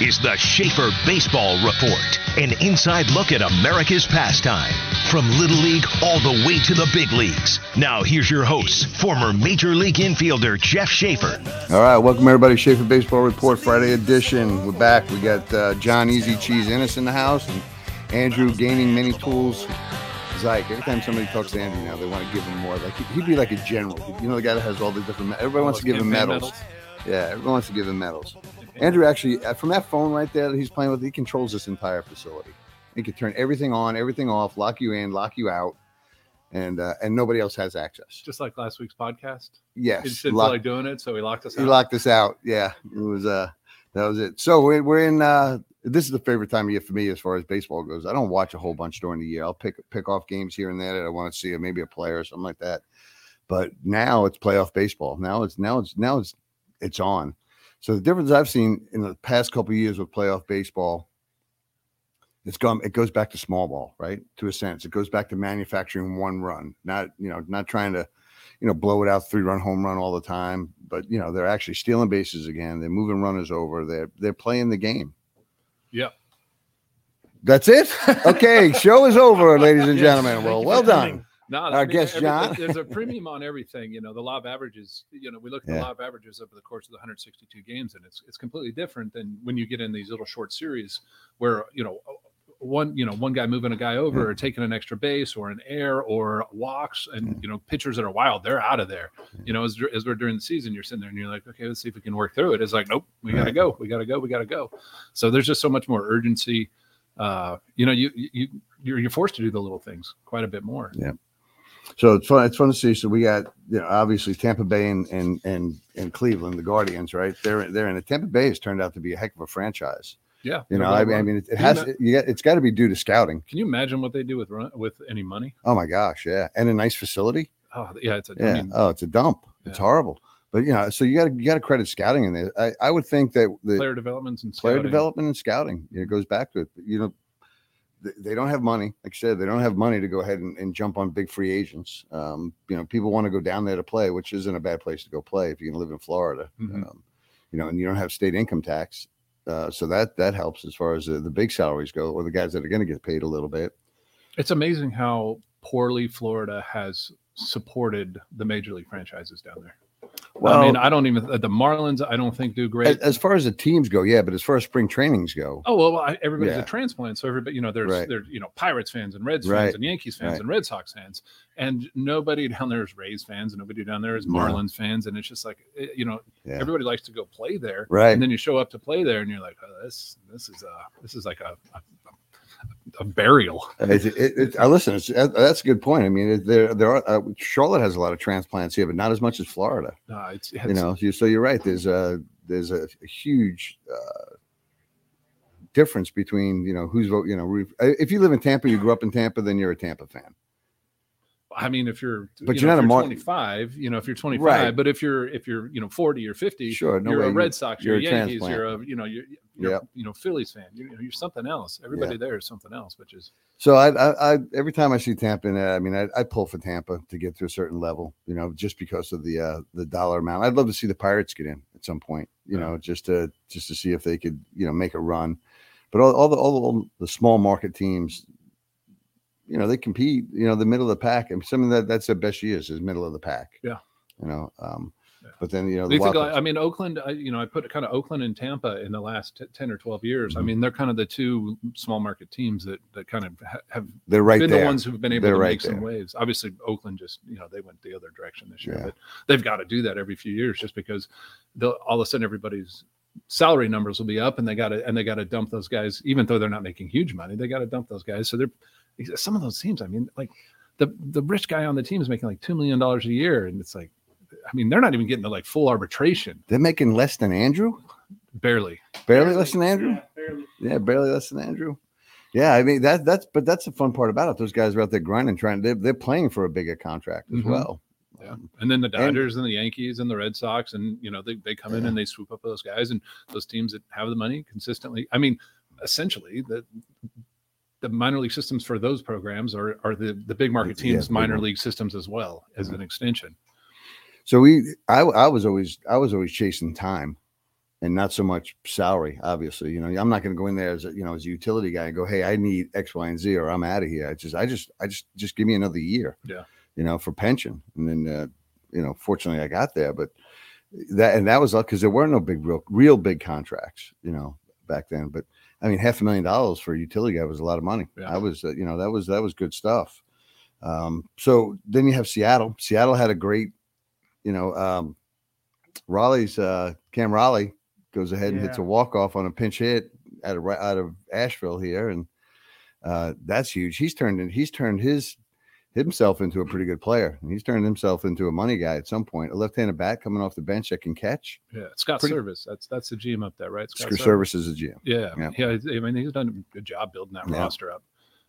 is the Schaefer Baseball Report, an inside look at America's pastime. From Little League all the way to the big leagues. Now, here's your host, former Major League infielder Jeff Schaefer. All right, welcome everybody. Schaefer Baseball Report Friday edition. We're back. We got uh, John Easy Cheese Ennis in the house and Andrew gaining many tools. Zyke. Every time somebody talks to Andrew now, they want to give him more. Like he'd be like a general. You know, the guy that has all the different. Everybody wants to give him medals. medals. Yeah, everyone wants to give him medals. Andrew actually, uh, from that phone right there that he's playing with, he controls this entire facility. He can turn everything on, everything off, lock you in, lock you out, and uh, and nobody else has access. Just like last week's podcast. Yes, he didn't feel like doing it, so he locked us. He out. locked us out. Yeah, it was uh, that was it. So we're, we're in. uh This is the favorite time of year for me as far as baseball goes. I don't watch a whole bunch during the year. I'll pick pick off games here and there that I want to see, or maybe a player or something like that. But now it's playoff baseball. Now it's now it's now it's it's on. So the difference I've seen in the past couple years with playoff baseball, it's gone. It goes back to small ball, right? To a sense, it goes back to manufacturing one run, not you know, not trying to, you know, blow it out three run home run all the time. But you know, they're actually stealing bases again. They're moving runners over. They're they're playing the game. Yeah. That's it. Okay, show is over, ladies and gentlemen. Well, well done. No, our I mean, guest John. There's a premium on everything. You know, the law of averages. You know, we look at yeah. the law of averages over the course of the 162 games, and it's it's completely different than when you get in these little short series where you know one you know one guy moving a guy over yeah. or taking an extra base or an air or walks and yeah. you know pitchers that are wild they're out of there you know as, as we're during the season you're sitting there and you're like okay let's see if we can work through it it's like nope we gotta go we gotta go we gotta go so there's just so much more urgency uh you know you you you're, you're forced to do the little things quite a bit more yeah so it's fun. It's fun to see. So we got you know obviously Tampa Bay and and and, and Cleveland, the Guardians, right? They're they're in it. Tampa Bay has turned out to be a heck of a franchise. Yeah, you know, I mean, I mean, it, it has you got, it's got to be due to scouting. Can you imagine what they do with run, with any money? Oh my gosh, yeah, and a nice facility. Oh yeah, it's a yeah. I mean, oh, it's a dump. Yeah. It's horrible. But you know, so you got to you got to credit scouting in there. I, I would think that the player developments and player development and scouting, you know, goes back to it. You know, they don't have money. Like I said, they don't have money to go ahead and, and jump on big free agents. Um, you know, people want to go down there to play, which isn't a bad place to go play if you can live in Florida. Mm-hmm. Um, you know, and you don't have state income tax, uh, so that that helps as far as the, the big salaries go, or the guys that are going to get paid a little bit. It's amazing how poorly Florida has supported the major league franchises down there. Well, I mean, I don't even the Marlins. I don't think do great as, as, far as the teams go. Yeah, but as far as spring trainings go, oh well, everybody's yeah. a transplant, so everybody, you know, there's right. there's you know Pirates fans and Reds right. fans and Yankees fans right. and Red Sox fans, and nobody down there is Rays fans, and nobody down there is Marlins fans, and it's just like eh, you know, yeah. everybody likes to go play there, right? And then you show up to play there, and you're like, oh, this this is a this is like a, a a burial. It, it, it, I listen. that's a good point. I mean, there there are uh, Charlotte has a lot of transplants here, but not as much as Florida. No, it's, it's you know. So you're right. There's a there's a, a huge uh, difference between you know who's vote. You know, if you live in Tampa, you grew up in Tampa, then you're a Tampa fan. I mean, if you're, but you are not a Mar- 25, you know, if you're 25, right. but if you're, if you're, you know, 40 or 50, sure, no you're a Red Sox, you're, you're a Yankees, transplant. you're a, you know, you're, you're yep. you know, Phillies fan, you're, you're something else. Everybody there is something else, which is. So I, I, I every time I see Tampa in I mean, I, I pull for Tampa to get to a certain level, you know, just because of the, uh, the dollar amount. I'd love to see the Pirates get in at some point, you yeah. know, just to, just to see if they could, you know, make a run. But all, all the, all the, the small market teams, you know, they compete, you know, the middle of the pack. and some of that that's the best years is middle of the pack. Yeah. You know, um, yeah. but then, you know, the think, I mean, Oakland, I, you know, I put kind of Oakland and Tampa in the last t- 10 or 12 years. Mm-hmm. I mean, they're kind of the two small market teams that, that kind of ha- have they're right been there. the ones who've been able they're to right make there. some waves. Obviously, Oakland just, you know, they went the other direction this year, yeah. but they've got to do that every few years just because all of a sudden everybody's salary numbers will be up and they got to and they got to dump those guys even though they're not making huge money they got to dump those guys so they're some of those teams, I mean, like the the rich guy on the team is making like two million dollars a year, and it's like, I mean, they're not even getting to like full arbitration. They're making less than Andrew. Barely. Barely less than Andrew. Yeah, barely. Yeah, barely less than Andrew. Yeah, I mean that that's but that's the fun part about it. Those guys are out there grinding, trying. They're, they're playing for a bigger contract as mm-hmm. well. Yeah. And then the Dodgers and, and, the Yankees and the Red Sox, and you know, they, they come yeah. in and they swoop up those guys and those teams that have the money consistently. I mean, essentially, the the minor league systems for those programs are are the the big market teams yeah, minor league systems as well as an extension so we I, I was always i was always chasing time and not so much salary. Obviously, you know, I'm not going to go in there as a, you know as a utility guy and go, hey, I need X, Y, and Z, or I'm out of here. I just, I just, I just, just give me another year. Yeah. You know, for pension, and then uh, you know, fortunately, I got there, but that and that was because there were no big, real, real big contracts, you know, back then. But I mean, half a million dollars for a utility guy was a lot of money. Yeah. I was, uh, you know, that was that was good stuff. Um, so then you have Seattle. Seattle had a great, you know, um, Raleigh's uh, Cal Raleigh goes ahead and hits a walk off on a pinch hit out of out of Asheville here, and uh, that's huge. He's turned in, he's turned his himself into a pretty good player. And he's turned himself into a money guy at some point. A left-handed bat coming off the bench that can catch. Yeah, Scott Pretty- Servais. That's that's the GM up there, right? Screw services a GM. Yeah, Yeah. yeah. I mean, he's done a good job building that Yeah. roster up.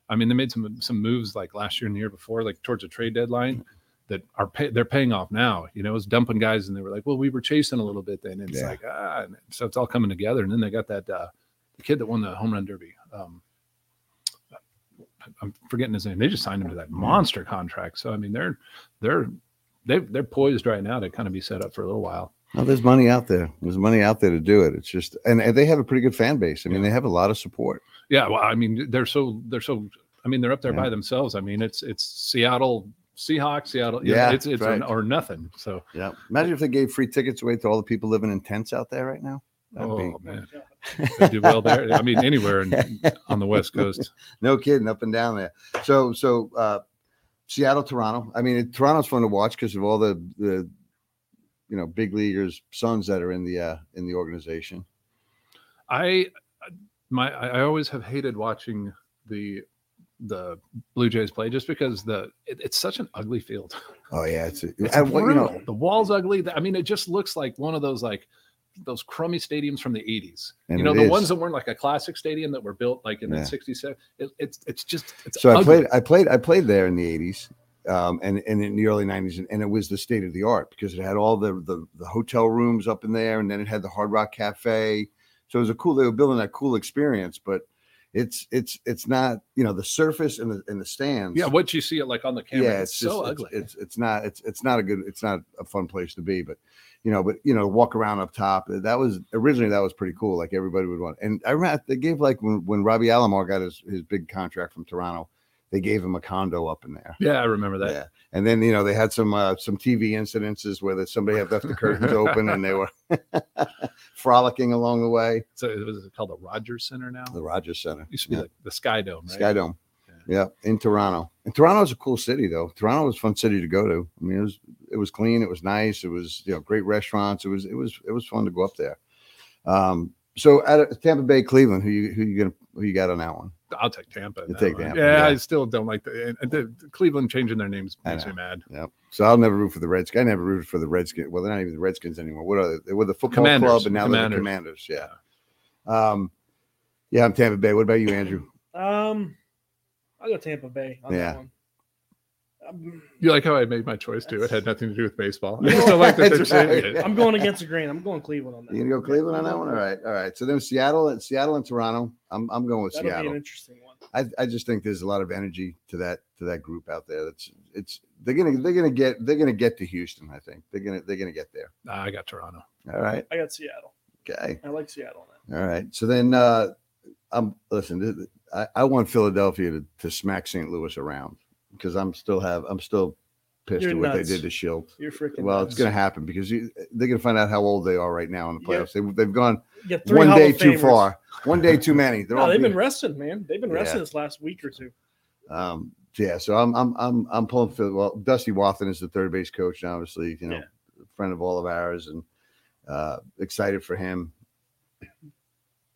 I mean, they made some some moves like last year and the year before, like towards the trade deadline, that are pay, they're paying off now. You know, it was dumping guys, and they were like, "Well, we were chasing a little bit then." And it's Yeah. like, ah, and so it's all coming together. And then they got that uh, the kid that won the home run derby. Um, I'm forgetting his name. They just signed him to that monster contract. So I mean, they're they're they they're poised right now to kind of be set up for a little while. Well, there's money out there. There's money out there to do it. It's just, and, and they have a pretty good fan base. I mean, Yeah. they have a lot of support. Yeah, well, I mean, they're so they're so. I mean, they're up there Yeah. by themselves. I mean, it's it's Seattle Seahawks, Seattle. Yeah, it's it's right. or, or nothing. So, Yeah. Imagine if they gave free tickets away to all the people living in tents out there right now. That'd oh be- man, they do well there. I mean, anywhere in, on the West Coast. No kidding, up and down there. So, so uh, Seattle, Toronto. I mean, it, Toronto's fun to watch because of all the the you know big leaguers, sons that are in the uh, in the organization. I my I I always have hated watching the the Blue Jays play just because the it, it's such an ugly field. Oh yeah, it's, It's what- you know, the wall's ugly. I mean, it just looks like one of those like those crummy stadiums from the 80s. And you know, the is. ones that weren't like a classic stadium that were built like in Yeah. the 67. It, it's it's just it's so I played I played I played there in the eighties. Um, and, and in the early 90s, and, and it was the state of the art because it had all the, the the hotel rooms up in there, and then it had the Hard Rock Cafe. So it was a cool. They were building that cool experience, but it's it's it's not you know the surface and the and the stands. Yeah, what you see it like on the camera. yeah, it's, it's, so just, ugly. It's, it's it's not it's it's not a good it's not a fun place to be, but you know, but you know, walk around up top. Uh, that was originally that was pretty cool. Like everybody would want. And I remember they gave like when when Robbie Alomar got his his big contract from Toronto, they gave him a condo up in there. yeah, I remember that. Yeah, and then you know they had some uh, some TV incidences where that somebody had left the curtains open and they were frolicking along the way. So it was called the Rogers Center now. The Rogers Center, used to be yeah. like the Sky Dome, right? Sky Dome. Yeah. Yeah, in Toronto. And Toronto's a cool city though. Toronto was a fun city to go to. I mean, it was it was clean, it was nice, it was you know great restaurants. It was it was it was fun to go up there. Um, so at Tampa Bay, Cleveland, who you who you gonna who you got on that one? I'll take Tampa. in You take one. Tampa, Yeah, yeah. I still don't like the, and the Cleveland changing their names makes me mad. Yeah. So I'll never root for the Redskins. I never rooted for the Redskins. Well, they're not even the Redskins anymore. What are they? They were the football Commanders. club, and now they're the Commanders. Commanders. Yeah. Um, yeah, I'm Tampa Bay. What about you, Andrew? Um, I'll go Tampa Bay on Yeah. that one. You like how I made my choice too? It had nothing to do with baseball. I You just know, don't like that they're that's saying right. it. I'm going against the grain. I'm going Cleveland on that. You gonna go Cleveland on that one? All right, all right. So then Seattle and Seattle and Toronto. I'm I'm going with That'll be Seattle. an interesting one. I, I just think there's a lot of energy to that to that group out there. That's it's they're gonna they're gonna get they're gonna get to Houston. I think they're gonna they're gonna get there. Nah, I got Toronto. All right, I got Seattle. okay, I like Seattle. On that. all right. So then uh I'm listen. th- I, I want Philadelphia to, to smack St. Louis around because I'm still have I'm still pissed You're at what nuts. they did to Shildt. You're freaking. Well, it's gonna happen because you, they're gonna find out how old they are right now in the Yeah. playoffs. They, they've gone one Hall day too far, one day too many. They're No, all they've been resting, man. They've been resting Yeah. this last week or two. Um, yeah, so I'm I'm I'm I'm pulling for well, Dusty Wathan is the third base coach, and obviously, you know, Yeah. friend of all of ours, and uh, excited for him.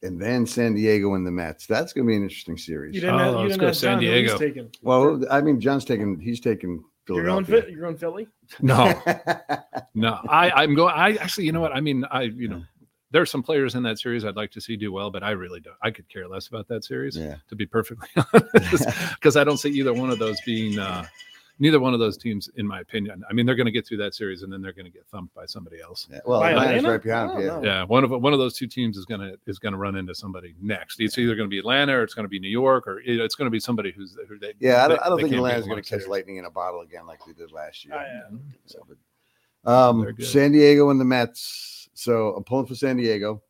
And then San Diego and the Mets. That's going to be an interesting series. You didn't Oh, have, you let's didn't go San John. Diego. taking? Well, I mean, John's taking he's taking you're going. Philadelphia. Phil- You're going Philly. No, no. I I'm going. I actually, you know what? I mean, I you know, there are some players in that series I'd like to see do well, but I really don't. I could care less about that series. yeah, to be perfectly honest, because I don't see either one of those being uh, neither one of those teams, in my opinion. I mean, they're going to get through that series and then they're going to get thumped by somebody else. yeah. Well, By Atlanta's Atlanta? right behind. I them, Yeah. Yeah, one of one of those two teams is going to is going to run into somebody next. It's either going to be Atlanta or it's going to be New York or it- it's going to be somebody who's who they. Yeah, I don't, they- I don't think can't Atlanta's going to catch lightning in a bottle again like they did last year. I, So, but, um, San Diego and the Mets. So I'm pulling for San Diego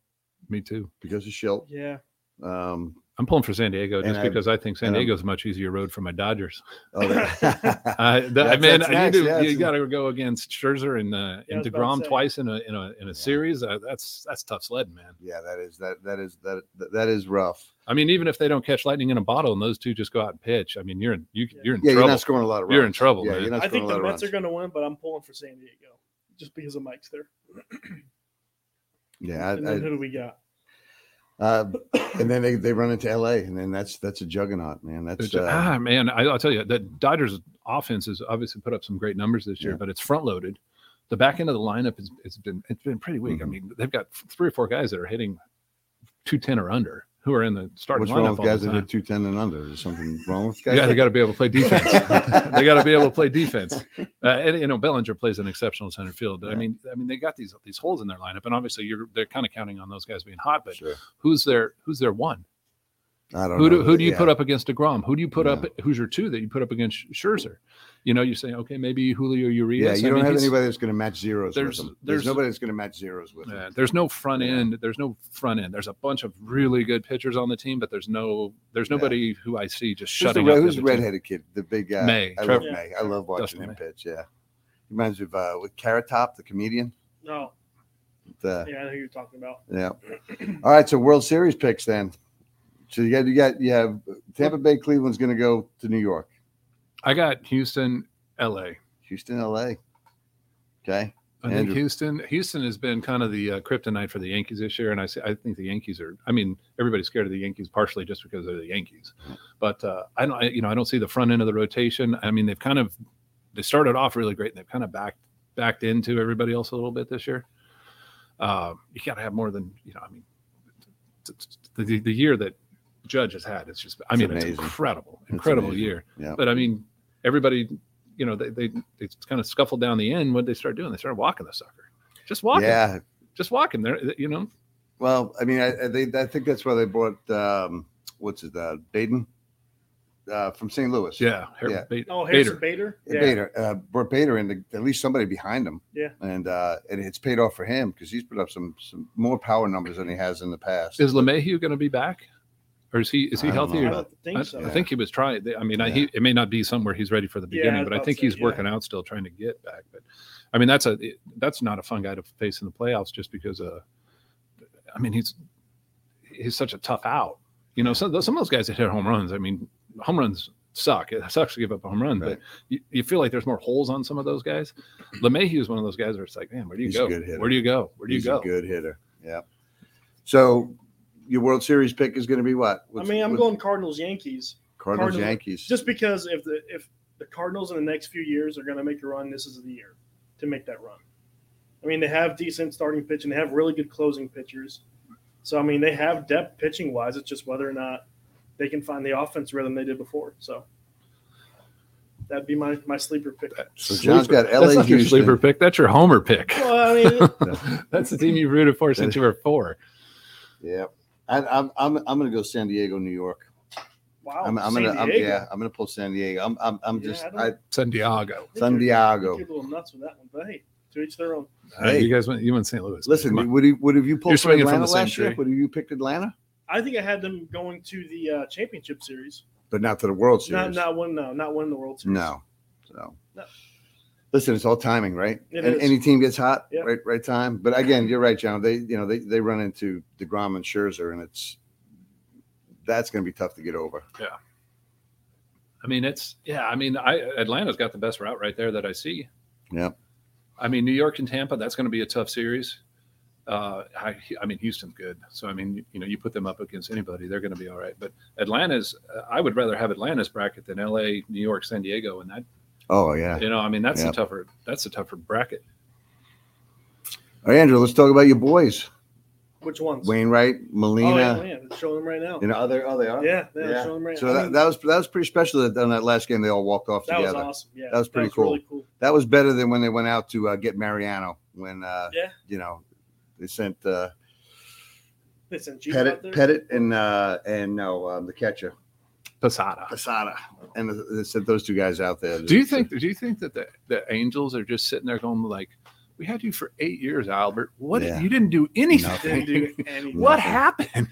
Me too. because of Shildt. Yeah. Um, I'm pulling for San Diego just I- because I think San and I'm- Diego's a much easier road for my Dodgers. oh, that- Uh, the, That's- man, you, do, yeah, you got to go against Scherzer and uh, Yeah, and was about to Degrom twice in a in a in a series. Uh, that's that's tough sledding, man. yeah, that is that that is that that- that is rough. I mean, even if they don't catch lightning in a bottle and those two just go out and pitch, I mean, you're in you, Yeah. you're in Yeah, trouble. you're not scoring a lot of runs. You're in trouble, Yeah, you're not I think a the Mets of are going to win, but I'm pulling for San Diego just because of Mike's there. Yeah, and then I, who do we got? Uh, and then they, they run into LA, and then that's that's a juggernaut, man. That's uh, ah man, I, I'll tell you that Dodgers offense has obviously put up some great numbers this year, Yeah. but it's front loaded. The back end of the lineup has it's been it's been pretty weak. I Mhm. mean, they've got three or four guys that are hitting two ten or under who are in the starting what's lineup wrong with guys that hit two ten and under? Is something wrong with guys? Yeah, they got to be able to play defense. they got to be able to play defense. Uh, and you know, Bellinger plays an exceptional center field. I mean, I mean, they got these these holes in their lineup, and obviously, you're they're kind of counting on those guys being hot. But Sure. who's their who's their one? I don't Who know. do who do you Yeah. put up against Degrom? Who do you put Yeah. up? Who's your two that you put up against Scherzer? You know, you're saying okay, maybe Julio Urias. Yeah, you mean, don't have anybody that's going to match zeros there's- with. There's, there's- nobody that's going to match zeros with Yeah, them. there's no front Yeah. end. There's no front end. There's a bunch of really good pitchers on the team, but there's no there's Yeah. nobody who I see just Who's shutting red, up. who's the other team. redheaded kid? The big guy. May, I Trevor- love May. I love watching Dustin him May. pitch. Yeah, reminds me of uh, with Carrot Top, the comedian. No. The, Yeah, I know who you're talking about. yeah. All right, so World Series picks then. So you got you got you have Tampa Bay, Cleveland's going to go to New York, I got Houston, L.A. Houston, L.A. Okay. I Andrew. think Houston. Houston has been kind of the uh, kryptonite for the Yankees this year, and I say I think the Yankees are. I mean, everybody's scared of the Yankees partially just because they're the Yankees, but uh, I don't. I- You know, I don't see the front end of the rotation. I mean, they've kind of they started off really great, and they've kind of backed backed into everybody else a little bit this year. Uh, you got to have more than you know. I mean, t- t- the the year that Judge has had, it's just. I It's mean, it's incredible, incredible amazing. year. Yeah. But I mean, everybody, you know, they they, they kind of scuffled down the end. What they start doing? They started walking the sucker, just walking, Yeah. just walking. There, you know, Well, I mean, I, I, they, I think that's why they brought um, what's it, uh, Baden uh, from St. Louis. yeah, Har- Yeah. Ba- Oh, Harrison Bader. Bader. Bader, uh, brought Bader in to, at least somebody behind him. Yeah. and uh, and it's paid off for him because he's put up some some more power numbers than he has in the past. Is LeMahieu going to be back, or is he is he I healthy? know. I or- don't think I, so. I think he was trying. I mean, I, he, it may not be somewhere he's ready for the beginning, was but I think say, he's yeah. working out still, trying to get back. But I mean, that's a that's not a fun guy to face in the playoffs just because. Uh, I mean, he's he's such a tough out. You know, some some of those guys that hit home runs. I mean, home runs suck. It sucks to give up a home run, Right. but you, you feel like there's more holes on some of those guys. LeMahieu is one of those guys where it's like, man, where do you He's a go? good hitter. Where do you go? Where do you go? he's go? a good hitter. Yeah. So your World Series pick is going to be what? I mean, I'm what- going Cardinals Yankees Cardinals, Cardinals- Yankees. just because if the if the Cardinals in the next few years are going to make a run, this is the year to make that run. I mean, they have decent starting pitching, they have really good closing pitchers. So I mean, they have depth pitching wise. It's just whether or not they can find the offense rhythm they did before. So that'd be my my sleeper pick. So John's got That's LA not your sleeper pick. That's your homer pick. Well, I mean, That's the team you rooted for since you were four. yeah. I, I'm I'm I'm going to go San Diego, New York. wow. I'm, I'm San gonna I'm, Diego. yeah I'm going to pull San Diego. I'm I'm, I'm Yeah, just I I, San Diego. San you're- Diego. You're little nuts with that one, but hey, to each their own. Hey. you guys went. You went St. Louis. Listen, Come on. would you would have you pulled You're for from Atlanta the same last year? Would have you picked Atlanta? I think I had them going to the uh, championship series. But not to the World Not Series. not one no, not winning the World Series. No. So No. Listen, it's all timing, right? It and is. any team gets hot, Yep. right, right time. But again, you're right, John. They, you know, they they run into Degrom and Scherzer, and it's that's going to be tough to get over. Yeah. I mean, it's yeah. I mean, I Atlanta's got the best route right there that I see. Yeah. I mean, New York and Tampa. That's going to be a tough series. Uh, I, I mean, Houston's good. So I mean, you know, you put them up against anybody, they're going to be all right. But Atlanta's. Uh, I would rather have Atlanta's bracket than L.A., New York, San Diego, and that. Oh yeah. You know, I mean, that's Yep. a tougher. That's a tougher bracket. All right, Andrew, let's talk about your boys, Which ones? Wainwright, Molina. Oh, yeah, Molina. yeah, they're showing them right now. You know, other oh they are. Yeah, yeah, they're Yeah. showing them right So now. I that, that was that was pretty special that on that last game they all walked off that was awesome. Yeah, That was pretty cool. Really cool. That was better than when they went out to uh, get Mariano when uh, Yeah, you know they sent uh, they sent Jeep out Pettitte, there. Pettitte, and uh, and no um, the catcher Posada. Posada, and they sent those two guys out there. Do you think? Do you think that the, the Angels are just sitting there going like, We had you for eight years, Albert. What Yeah. you didn't do anything. Nothing. Didn't do anything. what Nothing. happened?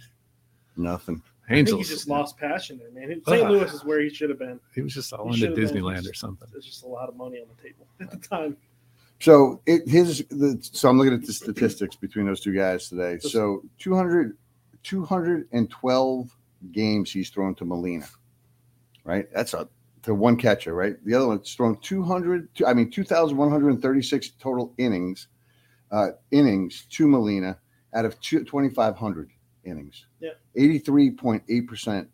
Nothing. I think he Angels. just lost passion there, man. St. Ugh. Louis is where he should have been. He was just all He into Disneyland just- or something. There's just a lot of money on the table at the time. So it his the so I'm looking at the statistics between those two guys today. So 200 212 games he's thrown to Molina. Right? That's a to one catcher, right? The other one's thrown 200 I mean 2136 total innings uh innings to Molina out of 2500 innings. Yeah. 83.8%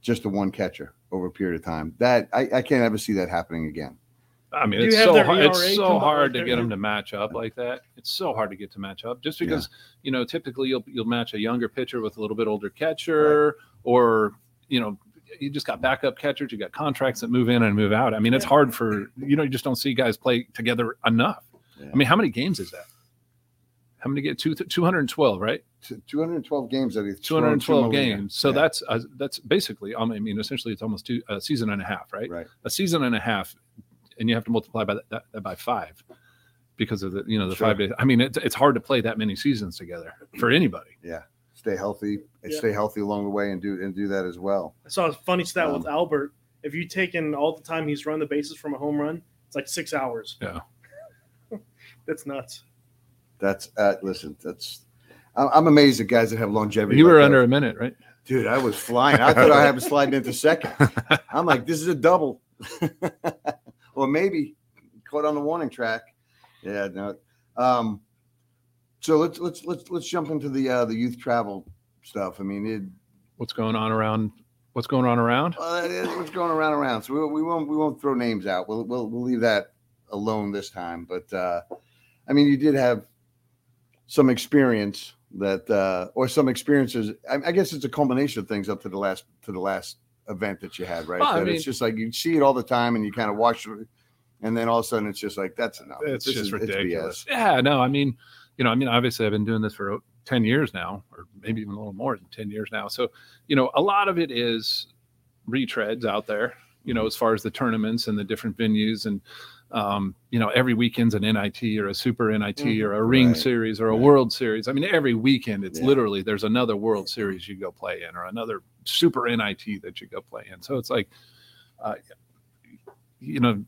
just to one catcher over a period of time. That I, I can't ever see that happening again. I mean, Do it's so hard. It's so hard like to get them to match up like that. It's so hard to get to match up, just because you know typically you'll you'll match a younger pitcher with a little bit older catcher, or you know you just got backup catchers. You got contracts that move in and move out. I mean, it's Yeah. hard for you know you just don't see guys play together enough. Yeah. I mean, how many games is that? How many get two two hundred and twelve, right? 212 games that he's Two hundred twelve games. So Yeah. that's uh, that's basically. I mean, essentially, it's almost two a season and a half, right? right. a season and a half, and you have to multiply by that, that by five because of the you know the Sure. five days. I mean, it's it's hard to play that many seasons together for anybody. Stay healthy and Yeah. stay healthy along the way and do and do that as well. I saw a funny stat Um, with Albert. If you take in all the time he's run the bases from a home run, it's like six hours. Yeah. That's nuts. That's uh, listen. That's I'm, I'm amazed at guys that have longevity. You like were that. under a minute, right? dude. I was flying. I thought I had him sliding into second. I'm like, this is a double, or maybe caught on the warning track. Yeah, no. Um, so let's let's let's let's jump into the uh, the youth travel stuff. I mean, it, What's going on around? What's going on around? Is what's going around around. So we, we won't we won't throw names out. We'll we'll we'll leave that alone this time. But uh, I mean, you did have some experience that, uh, or some experiences. I, I guess it's a culmination of things up to the last to the last event that you had, right? Well, I mean- it's just like you see it all the time, and you kind of watch it, and then all of a sudden it's just like that's enough. It's This just is- ridiculous. BS. yeah, no, I mean, you know, I mean, obviously, I've been doing this for ten years now, or maybe even a little more than ten years now. So, you know, a lot of it is retreads out there. You know, as far as the tournaments and the different venues, and um, you know, every weekend's an NIT or a Super NIT Mhm. or a Ring Right. Series or a Right. World Series. I mean, every weekend it's Yeah. literally there's another World Series you go play in or another Super NIT that you go play in. So it's like, uh, you know,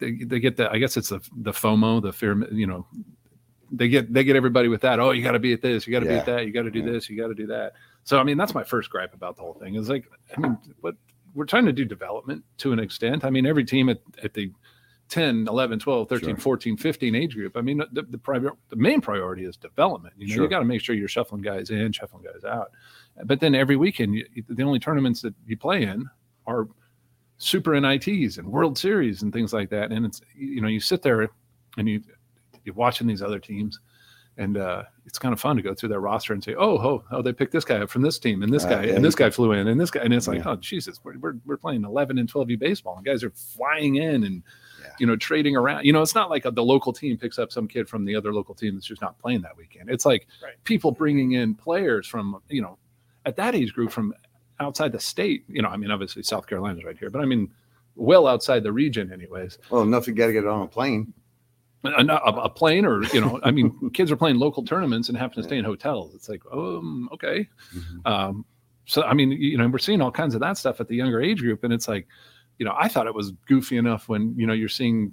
they, they get that. I guess it's the the FOMO, the fear. You know, they get they get everybody with that. Oh, you got to be at this. You got to be at that. You got to do Yeah. this. You got to do that. So I mean, that's my first gripe about the whole thing. Is like, I mean, what we're trying to do development to an extent. I mean, every team at, at the 10, 11, 12, 13, Sure. 14, 15 age group. I mean, the, the, pri- the main priority is development. You know, Sure. you got to make sure you're shuffling guys in, shuffling guys out. But then every weekend, you, the only tournaments that you play in are super NITs and World Series and things like that. And it's you know you sit there and you you're watching these other teams, and uh, it's kind of fun to go through their roster and say, oh, oh, oh, they picked this guy up from this team, and this Uh, guy, yeah, and this guy flew in, and this guy, and it's like, Yeah. oh Jesus, we're, we're we're playing 11 and 12 baseball, and guys are flying in and. Yeah. You know, trading around. You know, it's not like a, the local team picks up some kid from the other local team that's just not playing that weekend. It's like Right. people bringing in players from, you know, at that age group from outside the state. You know, I mean, obviously South Carolina's right here, but I mean, well outside the region, anyways. Well, enough to get to get on a plane. A, a, a plane, or you know, I mean, kids are playing local tournaments and having to stay in hotels. It's like, um, okay. Um, so I mean, you know, we're seeing all kinds of that stuff at the younger age group, and it's like, you know, I thought it was goofy enough when you know you're seeing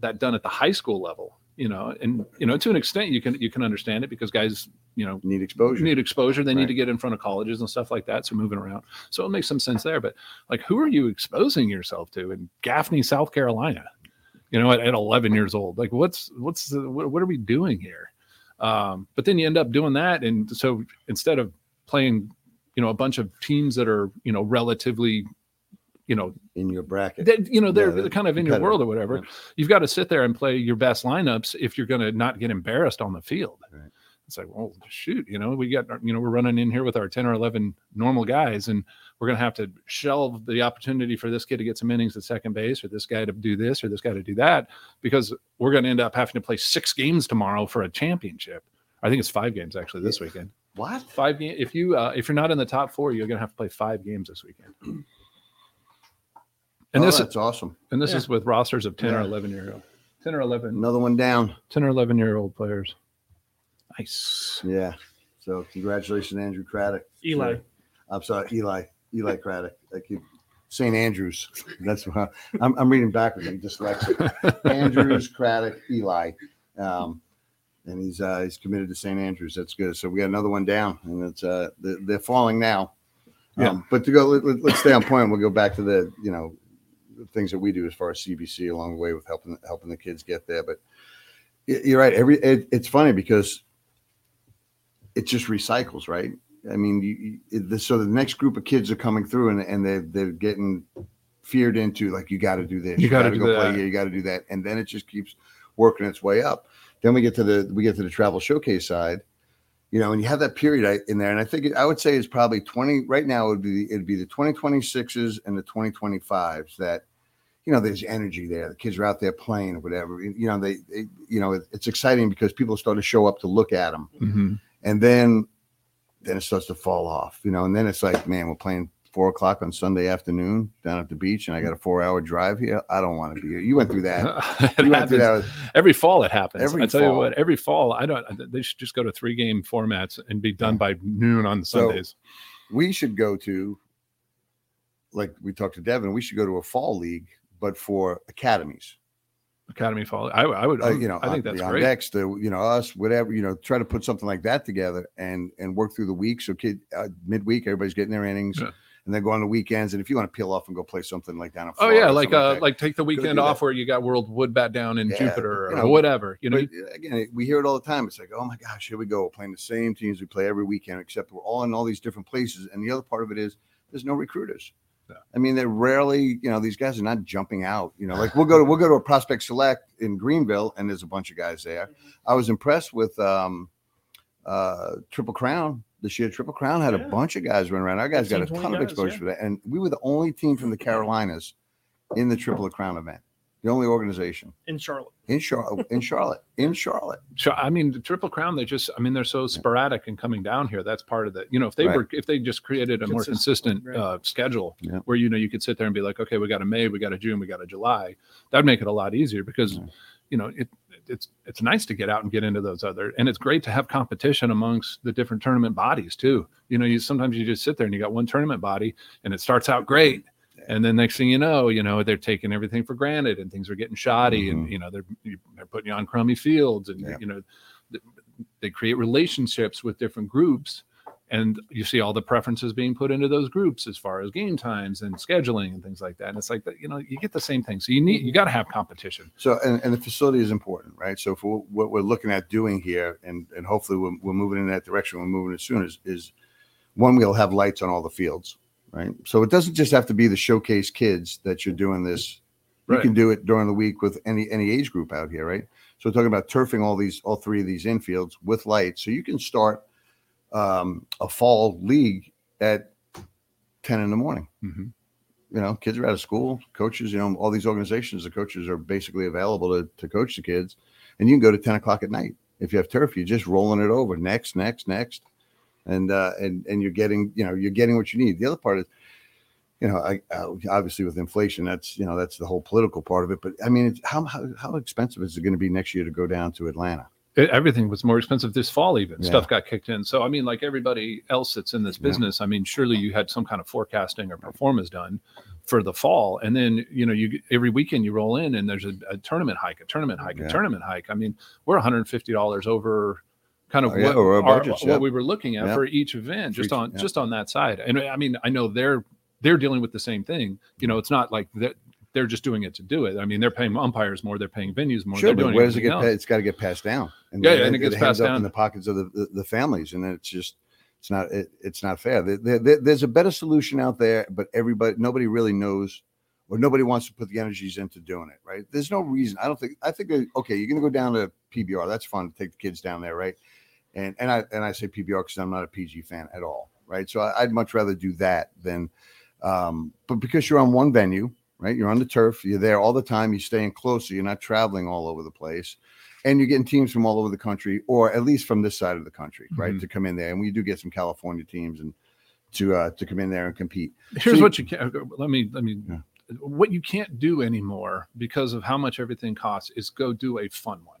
that done at the high school level. You know, and you know, to an extent, you can you can understand it because guys, you know, Need exposure. need exposure. They need to get in front of colleges and stuff like that. So moving around. So it makes some sense there. But like, who are you exposing yourself to in Gaffney, South Carolina? You know, at, at 11 years old, like what's, what's the, what, what are we doing here? Um, but then you end up doing that. And so instead of playing, you know, a bunch of teams that are, you know, relatively, you know, in your bracket. that you know they're, Yeah, they're kind of in your world or whatever Yeah. you've got to sit there and play your best lineups if you're going to not get embarrassed on the field Right. it's like well shoot you know we got you know we're running in here with our 10 or 11 normal guys and we're going to have to shelve the opportunity for this kid to get some innings at second base or this guy to do this or this guy to do that because we're going to end up having to play six games tomorrow for a championship i think it's five games actually this weekend What? five games. if you uh, if you're not in the top four you're going to have to play five games this weekend and oh, this that's awesome. and this Yeah. is with rosters of 10 or 11 year old. 10 or 11, Another one down. 10 or 11 year old players. Nice. Yeah. So congratulations, Andrew Craddock. Eli. I'm sorry, Eli. Eli Craddock. I keep St. Andrews. That's what I'm, I'm reading backwards. I'm dyslexic. Andrews, Craddock, Eli. Um, and he's uh, he's committed to St. Andrews. That's good. So we got another one down, and it's uh, they're, they're falling now. Um, Yeah. But to go, let, let, let's stay on point. We'll go back to the you know the things that we do as far as CBC along the way with helping helping the kids get there. But you're right. Every it, it's funny because it just recycles, right? I mean, you, you, the, so the next group of kids are coming through, and and they they're getting feared into like you got to do this, You gotta gotta do go that. play here, you got to do that, and then it just keeps working its way up. Then we get to the we get to the travel showcase side, you know, and you have that period in there, and I think it, I would say it's probably twenty right now. It would be it'd be the twenty twenty sixes and the twenty twenty fives that. You know, there's energy there. The kids are out there playing or whatever. You know, they, they you know, it, it's exciting because people start to show up to look at them hmm and then then it starts to fall off, you know, and then it's like, man, we're playing four o'clock on Sunday afternoon down at the beach, and I got a four hour drive here. I don't want to be here. You went through that. You went through that. Every fall it happens. Every I tell you fall. what, every fall I don't. They should just go to three game formats and be done by noon on So- Sundays. We should go to, like we talked to Devin, we should go to a fall league, but for academies. Academy fall. I, I would. Uh, you know, I think that's the great. Next, the you know us, whatever you know, try to put something like that together and and work through the week. So kid, uh, midweek, everybody's getting their innings, Yeah. and then go on the weekends. And if you want to peel off and go play something like down Oh yeah, like uh, that. like take the weekend that. off where you got World Wood Bat down in Yeah, Jupiter you or whatever. You know, uh, again, we hear it all the time. It's like, oh my gosh, here we go, We're playing the same teams we play every weekend, except we're all in all these different places. And the other part of it is there's no recruiters. Yeah. I mean, they're rarely, you know, these guys are not jumping out. You know, like we'll go to we'll go to a prospect select in Greenville, and there's a bunch of guys there. I was impressed with um, uh, Triple Crown. This year, Triple Crown had a bunch of guys running around. Our guys got a 15, ton of exposure yeah. for that, and we were the only team from the Carolinas in the Triple Crown event. The only organization in Charlotte. in Charlotte, in Charlotte, in Charlotte. So, I mean, the Triple Crown, they just, I mean, they're so sporadic and coming down here. That's part of the, you know, if they Right. were, if they just created a more consistent Consistent, right. uh, schedule Yeah. where, you know, you could sit there and be like, okay, we got a May, we got a June, we got a July, that'd make it a lot easier because, Yeah. you know, it, it's, it's nice to get out and get into those other, and it's great to have competition amongst the different tournament bodies too. You know, you sometimes you just sit there and you got one tournament body and it starts out great. And then next thing you know, you know, they're taking everything for granted and things are getting shoddy and, mm-hmm. you know, they're, they're putting you on crummy fields and, Yeah. you know, they create relationships with different groups and you see all the preferences being put into those groups as far as game times and scheduling and things like that. And it's like, that, you know, you get the same thing. So you need, you got to have competition. So, and, and the facility is important, right? So, for what we're looking at doing here, and and hopefully we're, we're moving in that direction. We're moving as soon as is one. We'll have lights on all the fields, right? So it doesn't just have to be the showcase kids that you're doing this. You Right. can do it during the week with any any age group out here, right? So we're talking about turfing all these all three of these infields with lights, so you can start um, a fall league at ten in the morning Mhm. you know, kids are out of school, coaches, you know, all these organizations, the coaches are basically available to, to coach the kids. And you can go to 10 o'clock at night. If you have turf, you're just rolling it over next, next, next. And, uh, and, and you're getting, you know, you're getting what you need. The other part is, you know, I, I obviously with inflation, that's, you know, that's the whole political part of it. But I mean, it's, how, how, how expensive is it going to be next year to go down to Atlanta? It, everything was more expensive this fall, even Yeah. stuff got kicked in. So, I mean, like everybody else that's in this Yeah. business, I mean, surely you had some kind of forecasting or performance done for the fall. And then, you know, you every weekend you roll in and there's a, a tournament hike, a tournament hike, Yeah. a tournament hike. I mean, we're $150 over kind of Oh, yeah, what, our budgets, what yeah. we were looking at Yeah. for each event, just each- on yeah. just on that side. And I mean, I know they're they're dealing with the same thing. You know, it's not like that they're just doing it to do it. I mean, they're paying umpires more, they're paying venues more. Sure, they're but where does it get? else. It's got to get passed down. And Yeah, then and it gets ends passed up down. in the pockets of the, the, the families, and then it's just it's not it, it's not fair. There, there- there- there's a better solution out there, but everybody nobody really knows, or nobody wants to put the energies into doing it. Right? There's no reason. I don't think. I think uh, okay, you're going to go down to PBR. That's fun to take the kids down there, right? And and I and I say PBR because I'm not a PG fan at all, right? So I, I'd much rather do that than, um, but because you're on one venue, right? You're on the turf. You're there all the time. You're staying close, so you're not traveling all over the place, and you're getting teams from all over the country, or at least from this side of the country, right, Mhm. to come in there. And we do get some California teams and to uh, to come in there and compete. Here's See- what you can. Let me let me. Yeah. what you can't do anymore because of how much everything costs is go do a fun one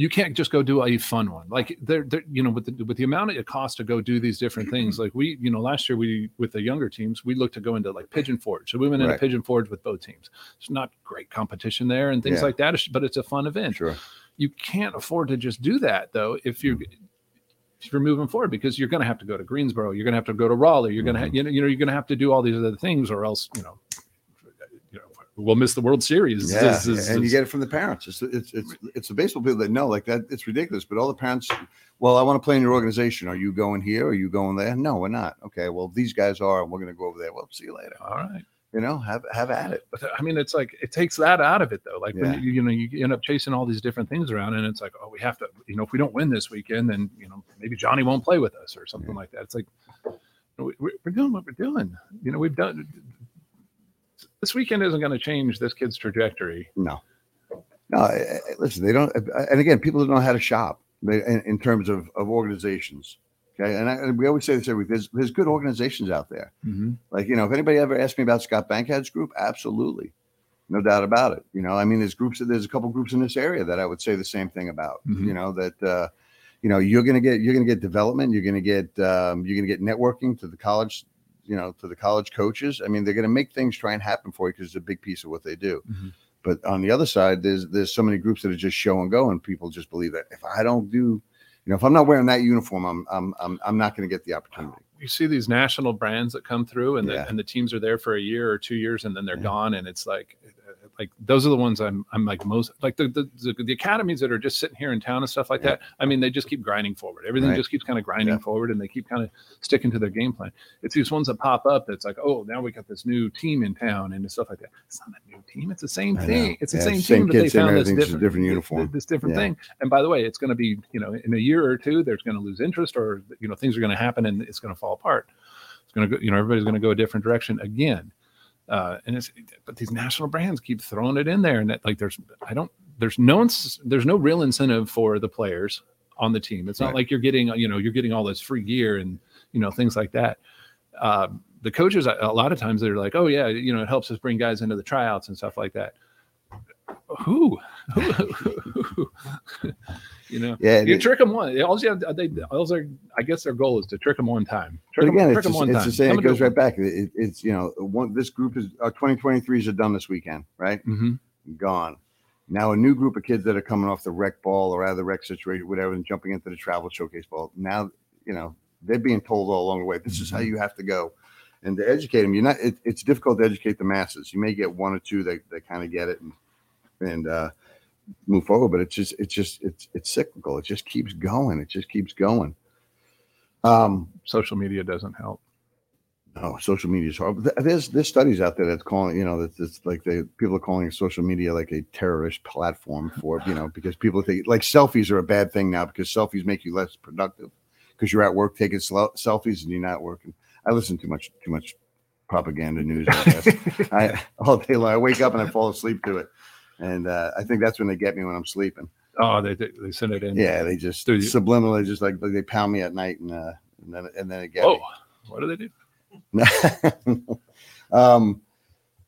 you can't just go do a fun one. Like there you know with the with the amount it costs to go do these different mm-hmm. things like we you know last year we with the younger teams we looked to go into like pigeon forge. So we went into Right. pigeon forge with both teams. It's not great competition there and things Yeah. like that but it's a fun event. Sure. you can't afford to just do that though if you're mm. if you're moving forward because you're going to have to go to Greensboro, you're going to have to go to Raleigh, you're going to ha- mm-hmm. you know you know you're going to have to do all these other things, or else you know we'll miss the World Series. Yeah, This is- and you get it from the parents. It's it's it's it's the baseball people that know like that. It's ridiculous, but all the parents. Well, I want to play in your organization. Are you going here? Are you going there? No, we're not. Okay, well these guys are, and we're going to go over there. Well, see you later. all right. You know, have have at it. But I mean, it's like it takes that out of it though. Like Yeah. when you, you know you end up chasing all these different things around, and it's like, oh, we have to. You know, if we don't win this weekend, then you know maybe Johnny won't play with us or something Yeah. like that. It's like we, we- we're doing what we're doing. You know, we've done. This weekend isn't going to change this kid's trajectory. No, no. Listen, they don't. And again, people don't know how to shop in, in terms of of organizations. Okay, and, I, and we always say this every week. There's there's good organizations out there. Like, you know, if anybody ever asked me about Scott Bankhead's group, absolutely. No doubt about it. You know, I mean, there's groups, there's a couple groups in this area that I would say the same thing about, Mhm. you know, that, uh, you know, you're going to get, you're going to get development. You're going to get, um, you're going to get networking to the college, you know, to the college coaches. I mean, they're going to make things try and happen for you because it's a big piece of what they do. Mhm. But on the other side, there's, there's so many groups that are just show and go and people just believe that if I don't do, you know, if I'm not wearing that uniform, I'm, I'm, I'm, I'm not going to get the opportunity. you see these national brands that come through and, Yeah. the, and the teams are there for a year or two years and then they're Yeah. gone and it's like like those are the ones I'm I'm like most like the the, the, the academies that are just sitting here in town and stuff like Yeah. that. I mean, they just keep grinding forward. Everything Right. just keeps kind of grinding Yeah. forward and they keep kind of sticking to their game plan. It's these ones that pop up that's like, oh, now we got this new team in town and stuff like that. It's not a new team. It's the same I know. thing. It's the Yeah, same same team, but they found this different, different uniform. This different thing. And by the way, it's going to be, you know, in a year or two, there's going to lose interest or, you know, things are going to happen and it's going to fall apart. It's going to go, you know, everybody's going to go a different direction again. Uh, and it's, but these national brands keep throwing it in there. And that, like, there's, I don't, there's no, there's no real incentive for the players on the team. It's not Right. like you're getting, you know, you're getting all this free gear and, you know, things like that. Uh, the coaches, a a lot of times they're like, oh yeah, you know, it helps us bring guys into the tryouts and stuff like that. Who, who, you know, Yeah. you trick them one. All they, all their, I guess their goal is to trick them one time. But Trick 'em- again, trick it's, just, it's the same. It goes right back. It, it's you know, one this group is our 2023s are done this weekend, right? Mhm. Gone. Now a new group of kids that are coming off the rec ball or out of the rec situation, whatever, and jumping into the travel showcase ball. Now, you know, they're being told all along the way, this is how you have to go. And to educate them, you're not. It, it's difficult to educate the masses. You may get one or two that, that kind of get it and and uh, move forward, but it's just it's just it's it's cyclical. It just keeps going. It just keeps going. Um, Social media doesn't help. No, social media is hard. There's there's studies out there that's calling you know that it's like they people are calling social media like a terrorist platform for you know because people think like selfies are a bad thing now because selfies make you less productive because you're at work taking sel- selfies and you're not working. I listen too much too much propaganda news. I. I all day long. I wake up and I fall asleep to it, and uh, I think that's when they get me when I'm sleeping. Oh, they they send it in. Yeah, they just subliminally just like, they pound me at night and uh, and then and then it gets me. what do they do? um,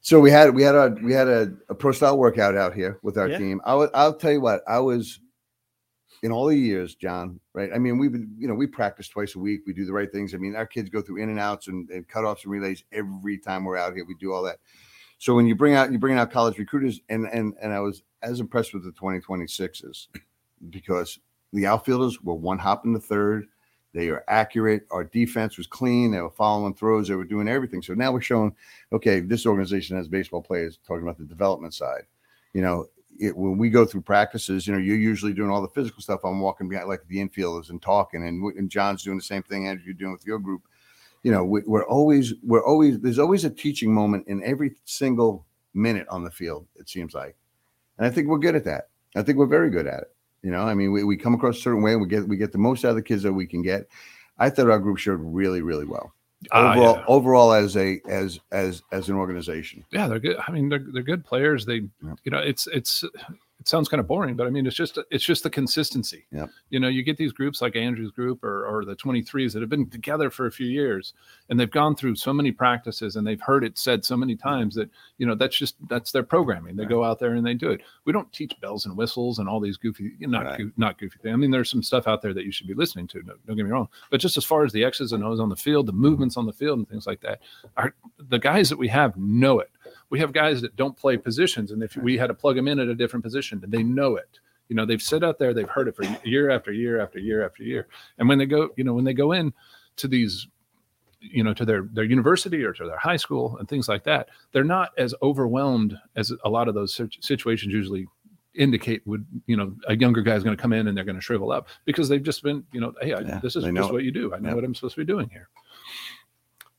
so we had we had a we had a, a pro style workout out here with our Yeah. team. I I'll tell you what I was in all the years, John. Right? I mean, we've been you know we practice twice a week. We do the right things. I mean, our kids go through in and outs and, and cutoffs and relays every time we're out here. We do all that. So when you bring out you bring out college recruiters, and and and I was as impressed with the 2026s because the outfielders were one hop in the third. They are accurate. Our defense was clean. They were following throws. They were doing everything. So now we're showing, okay, this organization has baseball players talking about the development side. You know, it, when we go through practices, you know, you're usually doing all the physical stuff. I'm walking behind like the infielders and talking, and, and John's doing the same thing. as you're doing with your group. You know, we, we're always, we're always, there's always a teaching moment in every single minute on the field. It seems like, and I think we're good at that. I think we're very good at it. You know, I mean, we, we come across a certain way and we get we get the most out of the kids that we can get. I thought our group showed really, really well. Ah, Overall, yeah. overall as a as as as an organization. yeah, they're good. I mean, they're they're good players. They, Yeah. you know, it's it's it sounds kind of boring, but I mean, it's just it's just the consistency. Yeah. You know, you get these groups like Andrew's group or or the 23s that have been together for a few years, and they've gone through so many practices and they've heard it said so many times that you know that's just that's their programming. They Right. go out there and they do it. We don't teach bells and whistles and all these goofy, not Right. goo- not goofy things. I mean, there's some stuff out there that you should be listening to. Don't, don't get me wrong, but just as far as the X's and O's on the field, the movements on the field, and things like that, are the guys that we have know it. We have guys that don't play positions, and if we had to plug them in at a different position, they know it. You know, they've sit out there, they've heard it for year after year after year after year, and when they go, you know, when they go in to these, you know, to their their university or to their high school and things like that, they're not as overwhelmed as a lot of those situations usually indicate would you know a younger guy's going to come in and they're going to shrivel up because they've just been you know hey I, Yeah, this is just it. what you do i know Yep. what i'm supposed to be doing here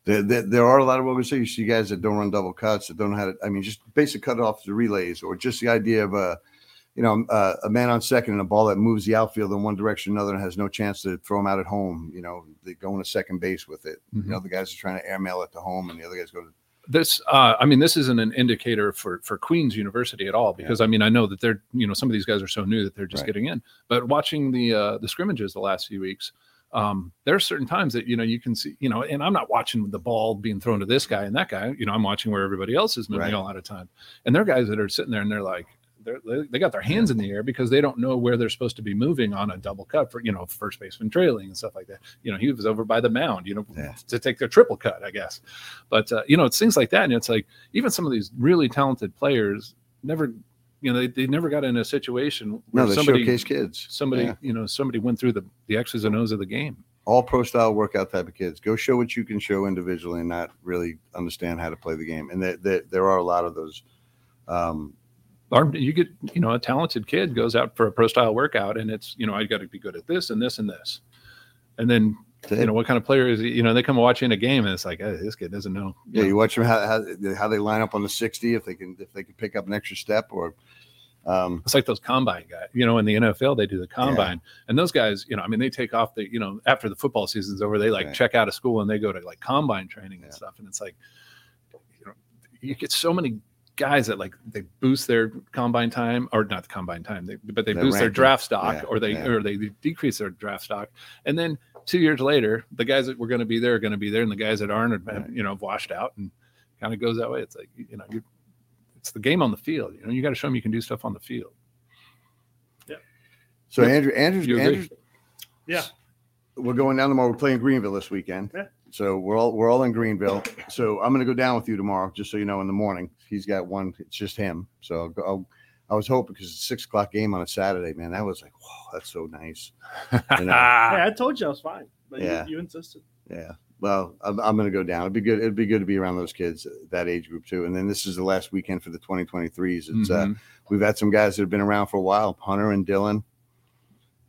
There, there, there are a lot of organizations, you see guys that don't run double cuts, that don't know how to, I mean, just basic cut off the relays, or just the idea of a, you know, uh, a man on second and a ball that moves the outfield in one direction or another and has no chance to throw him out at home. You know, they go into second base with it. Mhm. You know, the guys are trying to airmail it to home, and the other guys go to this uh, i mean this isn't an indicator for for queens university at all because i mean i know that they're you know some of these guys are so new that they're just Right. getting in but watching the uh the scrimmages the last few weeks um there are certain times that you know you can see you know and i'm not watching the ball being thrown to this guy and that guy you know i'm watching where everybody else is moving Right. a lot of time and there are guys that are sitting there and they're like they're, they they got their hands in the air because they don't know where they're supposed to be moving on a double cut for you know first baseman trailing and stuff like that. You know, he was over by the mound, you know, Yeah. to take their triple cut, I guess. But uh, you know, it's things like that, and it's like even some of these really talented players never, you know, they, they never got in a situation where no, they somebody showcase kids. somebody Yeah. you know somebody went through the the X's and O's of the game. all pro style workout type of kids. Go show what you can show individually and not really understand how to play the game. And there, there, there are a lot of those. Um, you get you know a talented kid goes out for a pro style workout, and it's you know I got to be good at this and this and this, and then you know what kind of player is he? You know they come watching a game and it's like hey, this kid doesn't know. yeah, you watch them how, how how they line up on the sixty if they can if they can pick up an extra step or um, It's like those combine guys, you know, in the NFL, they do the combine. And those guys, you know, I mean, they take off the, you know, after the football season's over, they like Right. check out of school and they go to like combine training and stuff. And it's like, you know, you get so many guys that like they boost their combine time or not the combine time, they, but they Their boost their draft stock Yeah, or they, yeah. or they decrease their draft stock. And then two years later, the guys that were going to be there are going to be there. And the guys that aren't, have, Right. you know, have washed out and kind of goes that way. It's like, you know, you, it's the game on the field. You know, you got to show them you can do stuff on the field. Yeah. So Yep. Andrew Andrews You agree? Yeah. we're going down tomorrow. We're playing Greenville this weekend. Yeah. So we're all we're all in Greenville. So I'm going to go down with you tomorrow, just so you know, in the morning. He's got one. It's just him. So I'll, go- I'll, I was hoping because it's a six o'clock game on a Saturday, man. That was like, whoa, that's so nice. You know? Hey, I told you I was fine, but you- you, insisted. Yeah. Well, I'm, I'm going to go down. It'd be good. It'd be good to be around those kids, that age group too. And then this is the last weekend for the 2023s. It's uh, Mhm. we've had some guys that have been around for a while. Hunter and Dylan,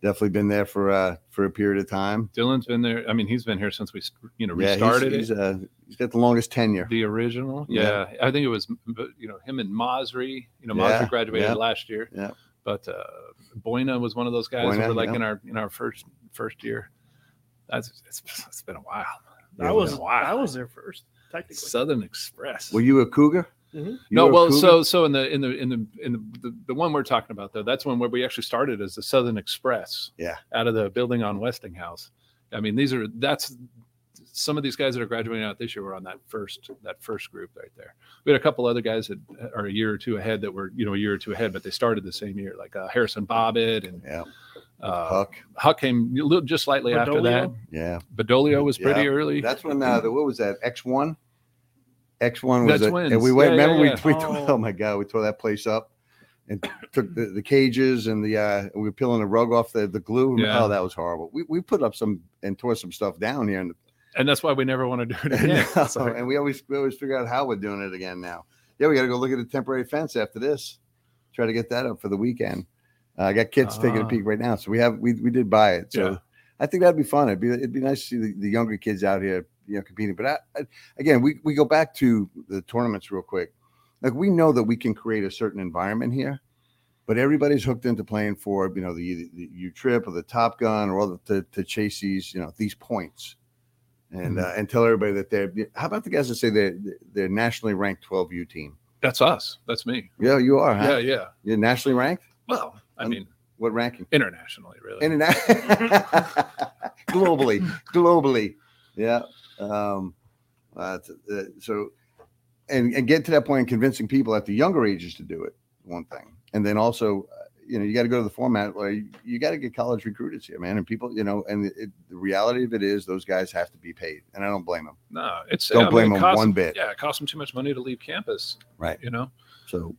definitely been there for uh for a period of time. Dylan's been there. I mean, he's been here since we, you know, Yeah, he's- restarted he's, uh, he's got the longest tenure. The original, yeah. Yeah. I think it was, you know, him and Masri. You know, Yeah, Masri graduated yeah. last year. Yeah. But uh, Boyna was one of those guys. who Boyna, were like yeah. in our in our first first year. That's it's, it's been a while. Yeah, I was wow. I was there first, technically. Southern Express. Were you a Cougar? Mhm. No, well, so so in the in the in the in the, the the one we're talking about though, that's one where we actually started as the Southern Express. Yeah. Out of the building on Westinghouse. I mean, these are that's some of these guys that are graduating out this year were on that first that first group right there. We had a couple other guys that are a year or two ahead that were you know a year or two ahead, but they started the same year, like uh, Harrison Bobbitt and yeah, uh, Huck. Huck came a little just slightly after that. Yeah, Bedolio was pretty Yeah. early. that's when uh, the what was that X one? X one was That's it? And we went. Yeah, yeah, remember yeah. we we Oh. oh my god, we tore that place up and took the, the cages and the uh we were peeling the rug off the the glue. Yeah. Oh, that was horrible. We we put up some and tore some stuff down here, and and that's why we never want to do it again. No, Sorry. and we always we always figure out how we're doing it again now. Yeah, we got to go look at the temporary fence after this. Try to get that up for the weekend. Uh, I got kids taking a Ah. peek right now, so we have we we did buy it. So Yeah. I think that'd be fun. It'd be it'd be nice to see the, the younger kids out here, you know, competing. But I, I, again, we we go back to the tournaments real quick. Like we know that we can create a certain environment here, but everybody's hooked into playing for you know the the U trip or the Top Gun or all the, to to chase these you know these points, and Mhm. uh, and tell everybody that they're. How about the guys that say they're they're nationally ranked 12U team? That's us. That's me. Yeah, you are. Yeah, yeah. You're nationally ranked. Well, I Um, mean, What ranking? internationally, really. Internet. globally, globally, yeah. Um, uh, so, and and get to that point, in convincing people at the younger ages to do it. One thing, and then also, uh, you know, you got to go to the format where you, you got to get college recruiters here, man. And people, you know, and it, the reality of it is, those guys have to be paid, and I don't blame them. no, it's Don't I mean, blame it them costs one bit. Yeah, it costs them too much money to leave campus. Right. You know. So.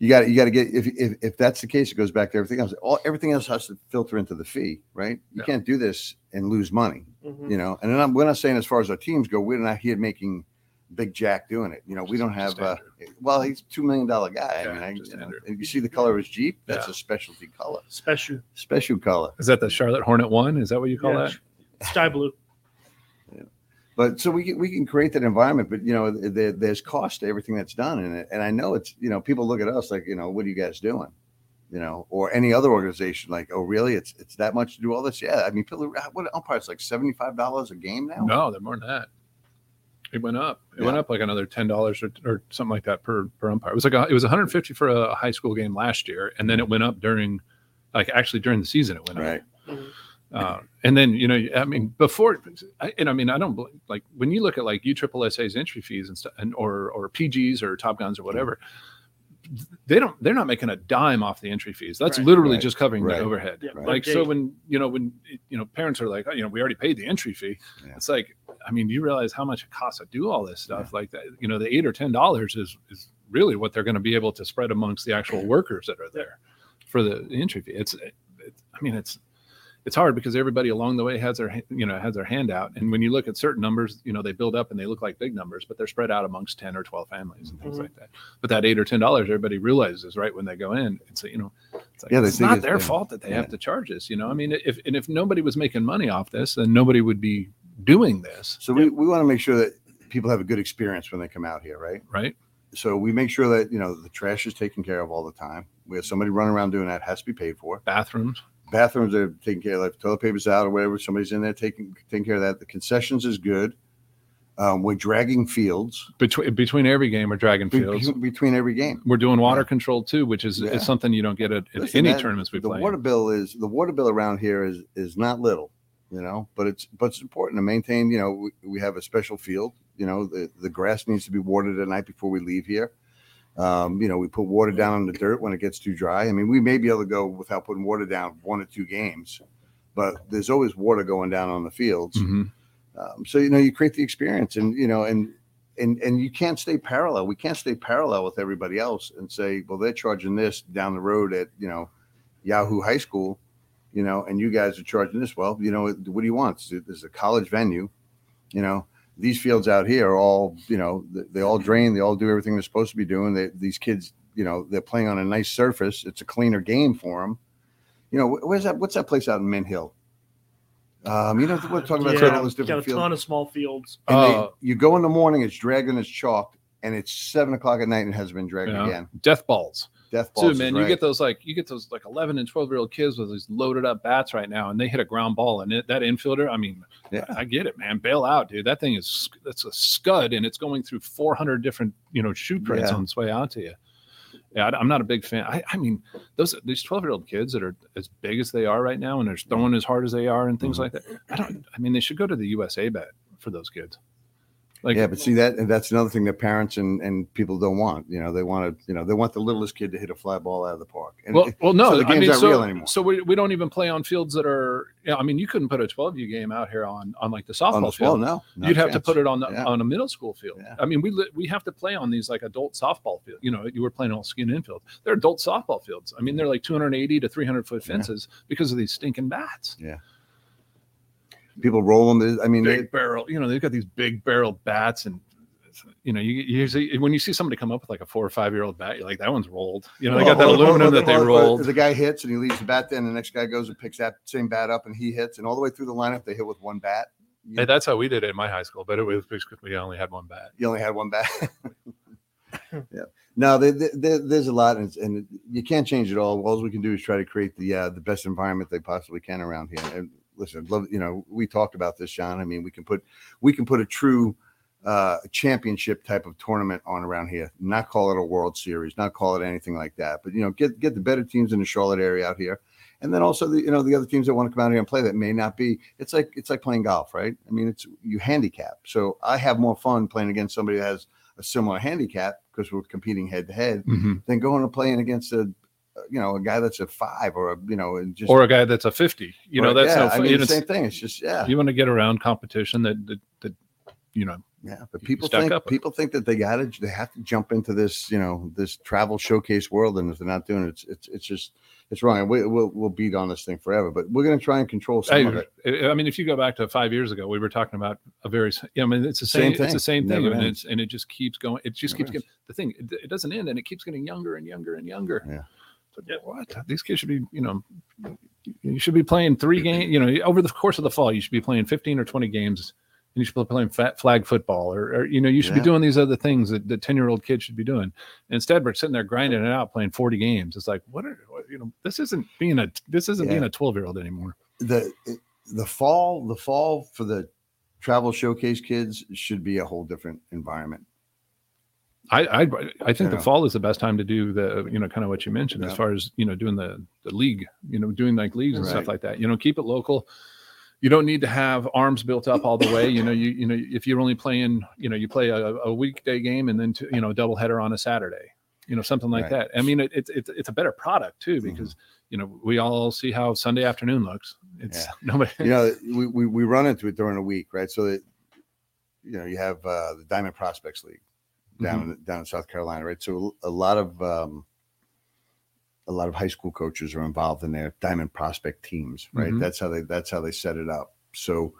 You got you got to get if, if if that's the case, it goes back to everything else. All everything else has to filter into the fee, right? You Yeah. can't do this and lose money. Mhm. you know and then I'm, we're not saying as far as our teams go we're not here making big jack doing it you know we don't have Just uh well he's two million dollar guy Yeah, i mean I, you, know, and you see the color of his jeep that's Yeah. a specialty color Special special color Is that the Charlotte Hornet one? Is that what you call Yeah, that? sky blue. But so we can we can create that environment but you know there, there's cost to everything that's done in it and i know it's you know people look at us like you know what are you guys doing you know or any other organization like oh really it's it's that much to do all this yeah i mean people what umpires like 75 dollars a game now No, they're more than that. It went up. It went up like another ten dollars or, or something like that per per umpire. It was like a, it was 150 for a high school game last year, and then it went up during, like actually during the season it went up. right Mhm. Uh, and then you know, I mean, before, I, and I mean, I don't bel- like when you look at like USSSA's entry fees and stuff, and or or PGs or Top Guns or whatever. They don't. They're not making a dime off the entry fees. That's Right. literally Right. just covering Right. the overhead. Yeah, Right. Like Gate. so, when you know when you know parents are like, oh, you know, we already paid the entry fee. Yeah. It's like, I mean, you realize how much it costs to do all this stuff? Like that, you know, the eight or ten dollars is is really what they're going to be able to spread amongst the actual workers that are there for the entry fee. It's, it's I mean, it's it's hard because everybody along the way has their you know has their hand out, and when you look at certain numbers, you know, they build up and they look like big numbers, but they're spread out amongst ten or twelve families and things Mhm. like that. But that eight or ten dollars, everybody realizes right when they go in. It's you know, it's like Yeah, they it's not it's- their yeah. fault that they Yeah. have to charge us. You know, I mean, if and if nobody was making money off this, then nobody would be doing this, so we, we want to make sure that people have a good experience when they come out here right right? so we make sure that you know the trash is taken care of all the time. We have somebody running around doing that has to be paid for. Bathrooms, Bathrooms are taken care of. Like toilet paper's out or whatever. Somebody's in there taking taking care of that. The concessions is good. Um, we're dragging fields between between every game We're dragging Fields. be- between every game. We're doing water Yeah. control too, which is, Yeah. is something you don't get at, at Listen, any that- tournaments we the play. in. water bill is the water bill around here is is not little, you know, but it's but it's important to maintain. You know, we, we have a special field. You know, the the grass needs to be watered at night before we leave here. Um, you know, we put water down on the dirt when it gets too dry. I mean, we may be able to go without putting water down one or two games, but there's always water going down on the fields. Mhm. Um, so you know, you create the experience, and you know, and and and you can't stay parallel. We can't stay parallel with everybody else and say, well, they're charging this down the road at you know Yahoo High School, you know, and you guys are charging this. Well, you know, what do you want? Is a college venue, you know. These fields out here are all, you know, they, they all drain. They all do everything they're supposed to be doing. They, these kids, you know, they're playing on a nice surface. It's a cleaner game for them. You know, where's that? What's that place out in Mint Hill? Um, you know, we're talking about yeah, all those different got a fields. ton of small fields. And they- Uh, you go in the morning, it's dragged and it's chalked, and it's seven o'clock at night and it hasn't been dragged Yeah. again. Death balls. Death balls, is man. You get those like you get those like eleven and twelve year old kids with these loaded up bats right now, and they hit a ground ball, and it, that infielder. I mean, Yeah. I get it, man. Bail out, dude. That thing is that's a scud, and it's going through four hundred different you know shoot prints Yeah. on its way out to you. Yeah, I, am not a big fan. I, I mean, those these twelve year old kids that are as big as they are right now, and they're throwing as hard as they are, and things Mhm. like that. I don't. I mean, they should go to the USA bet for those kids. Like, yeah, but see that that's another thing that parents and, and people don't want. You know, they want to, you know, they want the littlest kid to hit a fly ball out of the park. And well, well, no, so the I game's mean, not so, real anymore. so we, we don't even play on fields that are. Yeah, I mean, you couldn't put a 12U game out here on on like the softball on the field. well, no, You'd have to put it on the Yeah. on a middle school field. Yeah. I mean, we we have to play on these like adult softball field. You know, you were playing all skin infield. They're adult softball fields. I mean, they're like 280 to 300 foot Yeah. fences because of these stinking bats. People roll them. I mean, Big they, barrel. You know, they've got these big barrel bats and. You know, you you usually when you see somebody come up with like a four or five year old bat, you're like, that one's rolled. You know, they got that Or- or- aluminum or- that they or rolled. The guy hits and he leaves the bat. Then the next guy goes and picks that same bat up and he hits, and all the way through the lineup they hit with one bat. Hey, that's how we did it in my high school, but it was because we only had one bat. you only had one bat. yeah. No, there, there, there's a lot, and, and you can't change it all. All we can do is try to create the uh, the best environment they possibly can around here. And listen, love you know, we talked about this, Sean. I mean, we can put we can put a true uh, championship type of tournament on around here. Not call it a World Series, not call it anything like that. But you know, get get the better teams in the Charlotte area out here, and then also the you know the other teams that want to come out here and play that may not be. It's like it's like playing golf, right? I mean, it's you handicap. So I have more fun playing against somebody that has a similar handicap because we're competing head to head than going and playing against a you know a guy that's a five or a you know just or a guy that's a 50 you know that's yeah, no I mean, the same thing. It's just yeah, you want to get around competition that that, that you know yeah. But people think people think that they got to they have to jump into this you know this travel showcase world, and if they're not doing it, it's it's, it's just it's wrong. And we, we'll we'll beat on this thing forever, but we're going to try and control some of it. I, I mean, if you go back to five years ago, we were talking about a very, I mean, it's the same, Same it's the thing. same thing, and it's and it just keeps going. It just Never keeps getting the thing. It, it doesn't end, and it keeps getting younger and younger and younger. Yeah. What these kids should be, you know, you should be playing three games. You know, over the course of the fall, you should be playing fifteen or twenty games. And you should be playing fat flag football, or, or you know, you should Yeah. be doing these other things that the ten-year-old kids should be doing. Instead, we're sitting there grinding it out, playing forty games. It's like, what are what- you know? This isn't being a this isn't Yeah. being a twelve-year-old anymore. the the fall the fall for the travel showcase kids should be a whole different environment. I I, I think Yeah. the fall is the best time to do the you know kind of what you mentioned as far as you know doing the the league you know doing like leagues and Right. stuff like that. You know keep it local. You don't need to have arms built up all the way. You know you you know if you're only playing you know you play a, a weekday game and then to, you know a double header on a Saturday. You know something like Right. that. I mean it, it's it's it's a better product too because you know we all see how Sunday afternoon looks. It's Yeah. nobody. you know, we, we, we run into it during the week, right? So that you know, you have uh, the Diamond Prospects League down in, down in South Carolina, right? So a lot of um, a lot of high school coaches are involved in their Diamond Prospect teams, right? Mhm. That's how they that's how they set it up. So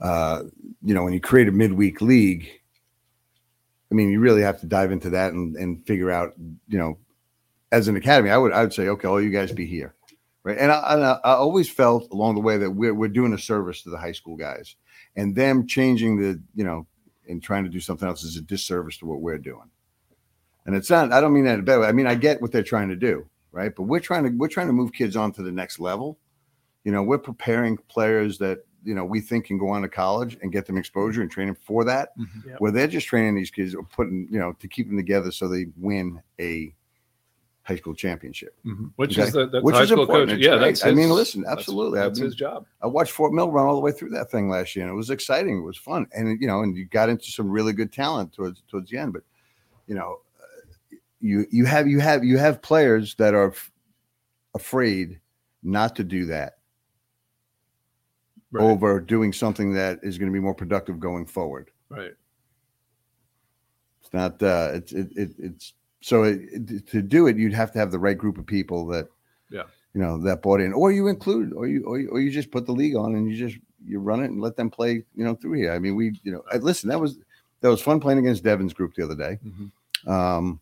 uh, you know, when you create a midweek league, I mean, you really have to dive into that and, and figure out, you know, as an academy, I would I would say, okay, all you guys be here, right? And I, and I, I always felt along the way that we're we're doing a service to the high school guys, and them changing the, you know, and trying to do something else is a disservice to what we're doing. And it's not. I don't mean that in a bad way. I mean I get what they're trying to do, right? But we're trying to we're trying to move kids on to the next level. You know, we're preparing players that you know we think can go on to college and get them exposure and training for that. Mhm. Yep. Where they're just training these kids or putting you know to keep them together so they win a high school championship. Mhm. Which Okay. is the that's Which high is school important. coach. It's Yeah, great. that's I mean, his- listen, that's- absolutely. I That's mean, his job. I watched Fort Mill run all the way through that thing last year, and it was exciting. It was fun, and you know, and you got into some really good talent towards towards the end. But you know, uh, you you have you have you have players that are f- afraid not to do that Right. over doing something that is going to be more productive going forward. Right. It's not. Uh, it's it, it it's so it, to do it, you'd have to have the right group of people that, Yeah. you know, that bought in, or you include, or you or you, or you just put the league on and you just you run it and let them play, you know, through here. I mean, we, you know, I, listen, that was that was fun playing against Devin's group the other day. Mhm. Um,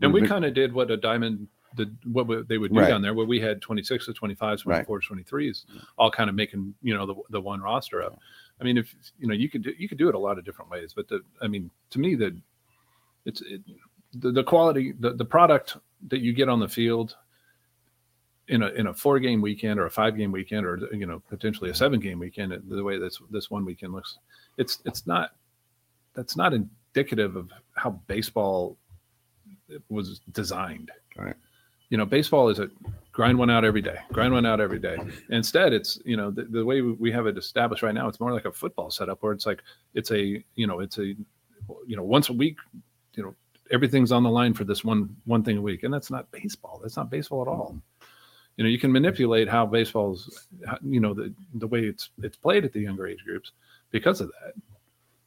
And we kind of did what a diamond the what they would do Right. down there, where we had 26 to 25s, Right. 24s, 23s, all kind of making you know the the one roster up. I mean, if you know, you could do, you could do it a lot of different ways, but the I mean, to me, the it's it, the the quality the the product that you get on the field in a in a four game weekend or a five game weekend or you know potentially a seven game weekend uh, the way this this one weekend looks it's it's not that's not indicative of how baseball was designed Right. you know baseball is a grind one out every day grind one out every day instead it's you know the, the way we have it established right now it's more like a football setup where it's like it's a you know it's a you know once a week you know everything's on the line for this one one thing a week. And that's not baseball. That's not baseball at all. You know you can manipulate how baseball's you know the the way it's it's played at the younger age groups because of that.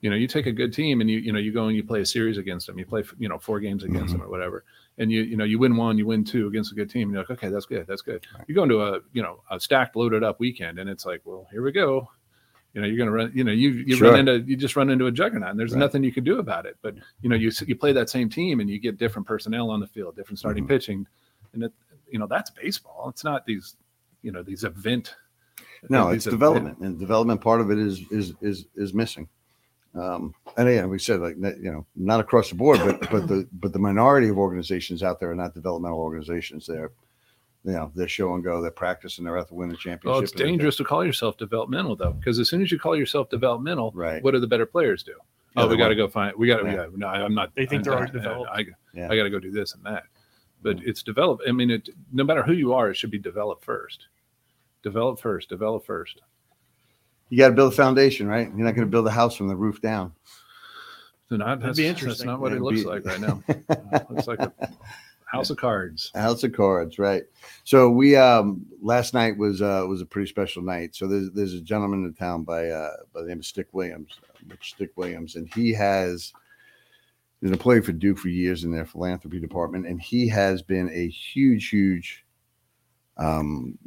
You know you take a good team and you you know you go and you play a series against them. You play you know four games against them mm-hmm. or whatever. And you you know you win one you win two against a good team. And you're like okay that's good. That's good. You go into a you know a stacked loaded up weekend and it's like well here we go you know you're gonna run you know you you Sure. run into you just run into a juggernaut and there's Right. nothing you can do about it but you know you you play that same team and you get different personnel on the field different starting Mhm. pitching and it you know that's baseball it's not these you know these event no, these it's event- development, and development part of it is is is is missing. Um, and yeah, we said like you know, not across the board, but but the but the minority of organizations out there are not developmental organizations. They're you know they're show and go. They're practicing. They're out to win the championship. well it's dangerous to call yourself developmental though because as soon as you call yourself developmental Right. what do the better players do oh, we got to go find. We got to. Yeah. Yeah. No, I'm not. They think I'm they're not- already developed. I, Yeah. I got to go do this and that. But mm-hmm. it's developed. I mean, it. No matter who you are, it should be developed first. Develop first. Develop first. You got to build a foundation, right? You're not going to build a house from the roof down. So not, That'd that's, be that's interesting. not what it looks be- like right now. It looks like a house of cards. House of Cards, right? So we um last night was uh was a pretty special night. So there's there's a gentleman in town by uh by the name of Stick Williams, Rich Stick Williams, and he has been an employee for Duke for years in their philanthropy department, and he has been a huge, huge um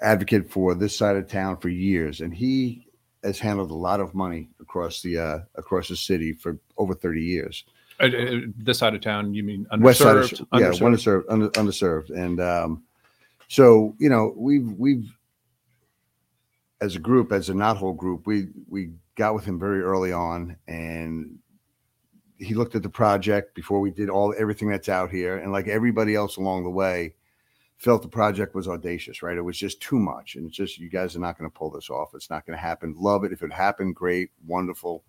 advocate for this side of town for years, and he has handled a lot of money across the uh across the city for over 30 years. Uh, uh, this side of town, you mean underserved? West side, of, yeah, underserved? underserved, under, underserved, and um, so you know we've we've as a group, as a not whole group, we we got with him very early on, and he looked at the project before we did all everything that's out here, and like everybody else along the way, felt the project was audacious. Right, it was just too much, and it's just you guys are not going to pull this off. It's not going to happen. Love it if it happened. Great, wonderful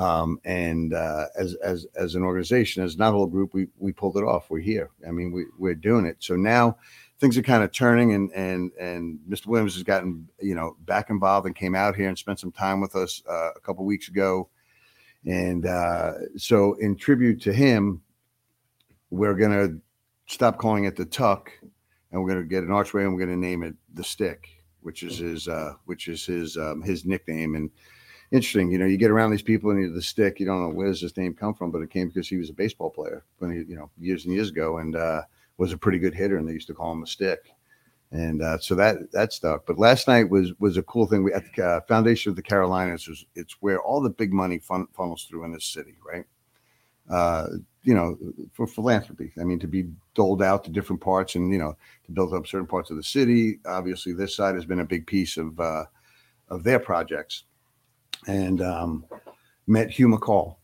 um, and uh, as as as an organization, as not a whole group, we we pulled it off. We're here. I mean, we we're doing it. So now things are kind of turning, and and and Mr. Williams has gotten you know back involved and came out here and spent some time with us uh, a couple weeks ago. And uh, so, in tribute to him, we're gonna stop calling it the Tuck, and we're gonna get an archway, and we're gonna name it the Stick, which is his uh, which is his um, his nickname and interesting. You know, you get around these people and you the stick. You don't know where does this name come from, but it came because he was a baseball player when he, you know, years and years ago, and uh, was a pretty good hitter, and they used to call him a stick. And uh, so that that stuck. But last night was was a cool thing. We at the uh, foundation of the Carolinas was it's where all the big money fun, funnels through in this city, right? Uh, you know, for philanthropy. I mean, to be doled out to different parts, and you know, to build up certain parts of the city. Obviously, this side has been a big piece of uh, of their projects and um, met Hugh McColl.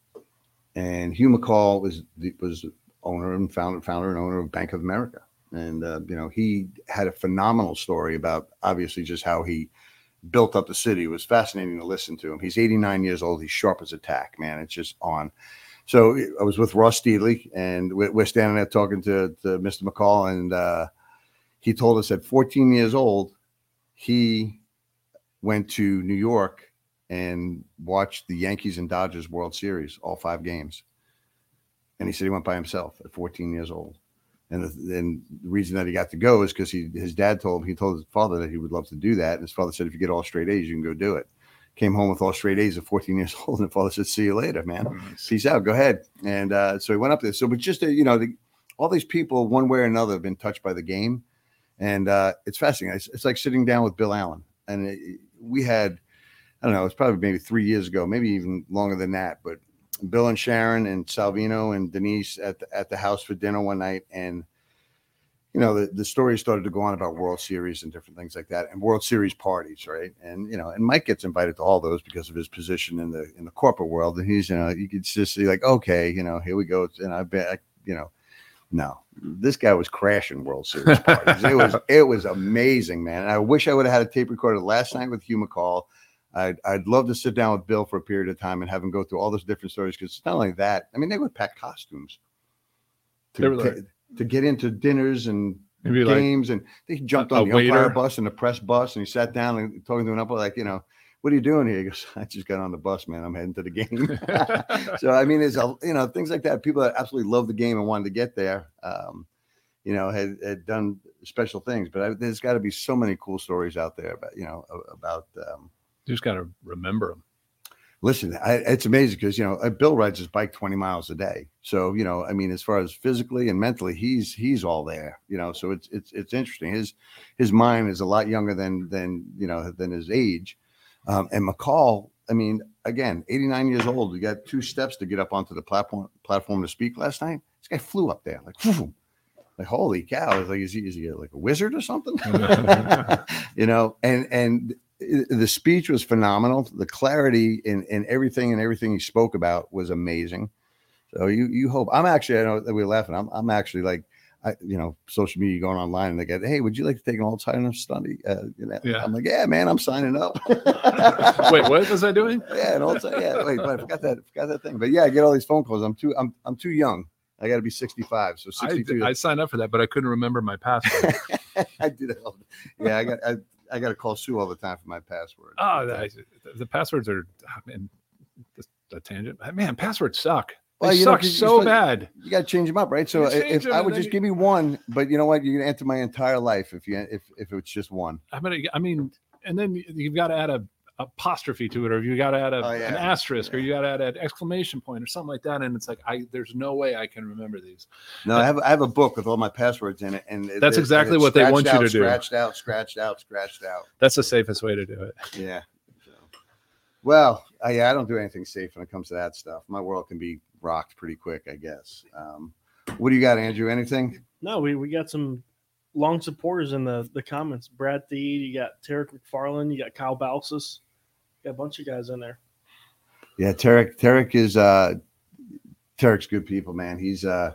And Hugh McColl was was owner and founder founder and owner of Bank of America. And uh, you know he had a phenomenal story about obviously just how he built up the city. It was fascinating to listen to him. He's 89 years old. He's sharp as a tack, man. It's just on. So I was with Ross Steedley, and we're, we're standing there talking to, to Mr. McColl, and uh, he told us at 14 years old, he went to New York and watched the Yankees and Dodgers World Series, all five games. And he said he went by himself at 14 years old. And the, and the reason that he got to go is because he his dad told him he told his father that he would love to do that. And his father said, if you get all straight A's, you can go do it. Came home with all straight A's at 14 years old, and the father said, "See you later, man. Peace out. Go ahead." And uh, so he went up there. So, but just uh, you know, the, all these people, one way or another, have been touched by the game, and uh, it's fascinating. It's, it's like sitting down with Bill Allen, and it, we had I don't know, it's probably maybe three years ago, maybe even longer than that. But Bill and Sharon and Salvino and Denise at the, at the house for dinner one night, and you know the, the story started to go on about World Series and different things like that, and World Series parties, right? And you know, and Mike gets invited to all those because of his position in the in the corporate world, and he's you know you could just see like, okay, you know, here we go, and I bet you know. No, this guy was crashing World Series parties. it was it was amazing, man. And I wish I would have had a tape recorder last night with Hugh McColl. I'd, I'd love to sit down with Bill for a period of time and have him go through all those different stories because it's not only that. I mean, they would pack costumes to, like- ta- to get into dinners and Maybe like games, and they jumped on the umpire waiter. bus and the press bus, and he sat down and talking to an umpire like, you know, what are you doing here? He goes, I just got on the bus, man. I'm heading to the game. so I mean, there's a you know things like that. People that absolutely love the game and wanted to get there, um, you know, had, had done special things. But I, there's got to be so many cool stories out there about you know about. Um, you just got to remember them. listen, I, it's amazing because you know uh, Bill rides his bike 20 miles a day. So you know, I mean, as far as physically and mentally, he's he's all there. You know, so it's it's it's interesting. His his mind is a lot younger than than you know than his age. Um, and McColl, I mean, again, 89 years old. We got two steps to get up onto the platform platform to speak last night. This guy flew up there like. like holy cow! It's like is he, is he like a wizard or something? you know, and and the speech was phenomenal. The clarity in, in everything and everything he spoke about was amazing. So you you hope I'm actually I know that we're laughing. I'm I'm actually like I, you know, social media going online and they get, hey, would you like to take an alternative study? Uh, you know, Yeah. I'm like, yeah, man, I'm signing up. Wait, what was I doing? Yeah, an alter- yeah. Wait, but I forgot that, forgot that thing. But yeah, I get all these phone calls. I'm too, I'm, I'm too young. I got to be 65. So I, 62. I signed up for that, but I couldn't remember my password. I did Yeah, I got, I, I got to call Sue all the time for my password. oh, But, uh, the, the passwords are, I mean, just a tangent. Man, passwords suck. They Well, you know, suck you're so bad. you got to change them up, right? So You if I would just you- give me one, but you know what? You're gonna enter my entire life if you if if it's just one. I mean, I mean, and then you've got to add a apostrophe to it, or you got to add a, Oh, an yeah. asterisk, or you got to add an exclamation point, or something like that. And it's like, I there's no way I can remember these. No, I have I have a book with all my passwords in it, and it- That's it- exactly it's what they want scratched you out, to do. Scratched out, scratched out, scratched out. That's the safest way to do it. Yeah. So, well, I, yeah, I don't do anything safe when it comes to that stuff. My world can be rocked pretty quick, I guess. Um, what do you got, Andrew? Anything? No, we, we got some long supporters in the, the comments. Brad Theed, you got Tarek McFarland, you got Kyle Balsis, got a bunch of guys in there. Yeah, Tarek. Tarek is uh, Tarek's good people, man. He's uh,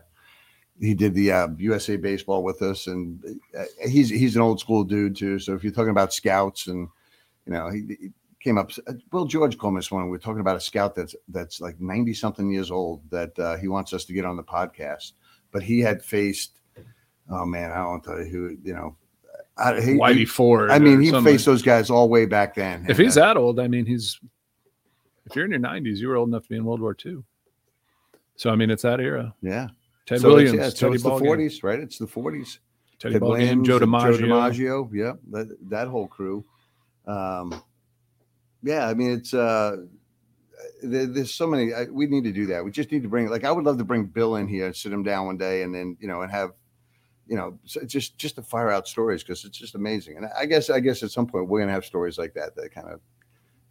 he did the uh, USA baseball with us, and uh, he's he's an old school dude too. So if you're talking about scouts, and you know, he, he came up. Will George called me this morning. We are talking about a scout that's that's like ninety something years old that uh, he wants us to get on the podcast, but he had faced. Oh man, I don't want to tell you who. You know, I, he, Whitey Ford. I mean, he somebody. faced those guys all way back then. If he's that old, I mean, he's. If you're in your 90s, you were old enough to be in World War II. So I mean, it's that era. yeah, Ted So it's- Williams, yeah, so it's the Ballgame, forties, right? It's the forties. Teddy Ted Williams Joe DiMaggio. Joe DiMaggio, yeah, that, that whole crew. Um, yeah, I mean, it's uh, there, there's so many. I, we need to do that. We just need to bring. Like, I would love to bring Bill in here and sit him down one day, and then you know, and have, you know, just just to fire out stories because it's just amazing. And I guess I guess at some point we're gonna have stories like that that kind of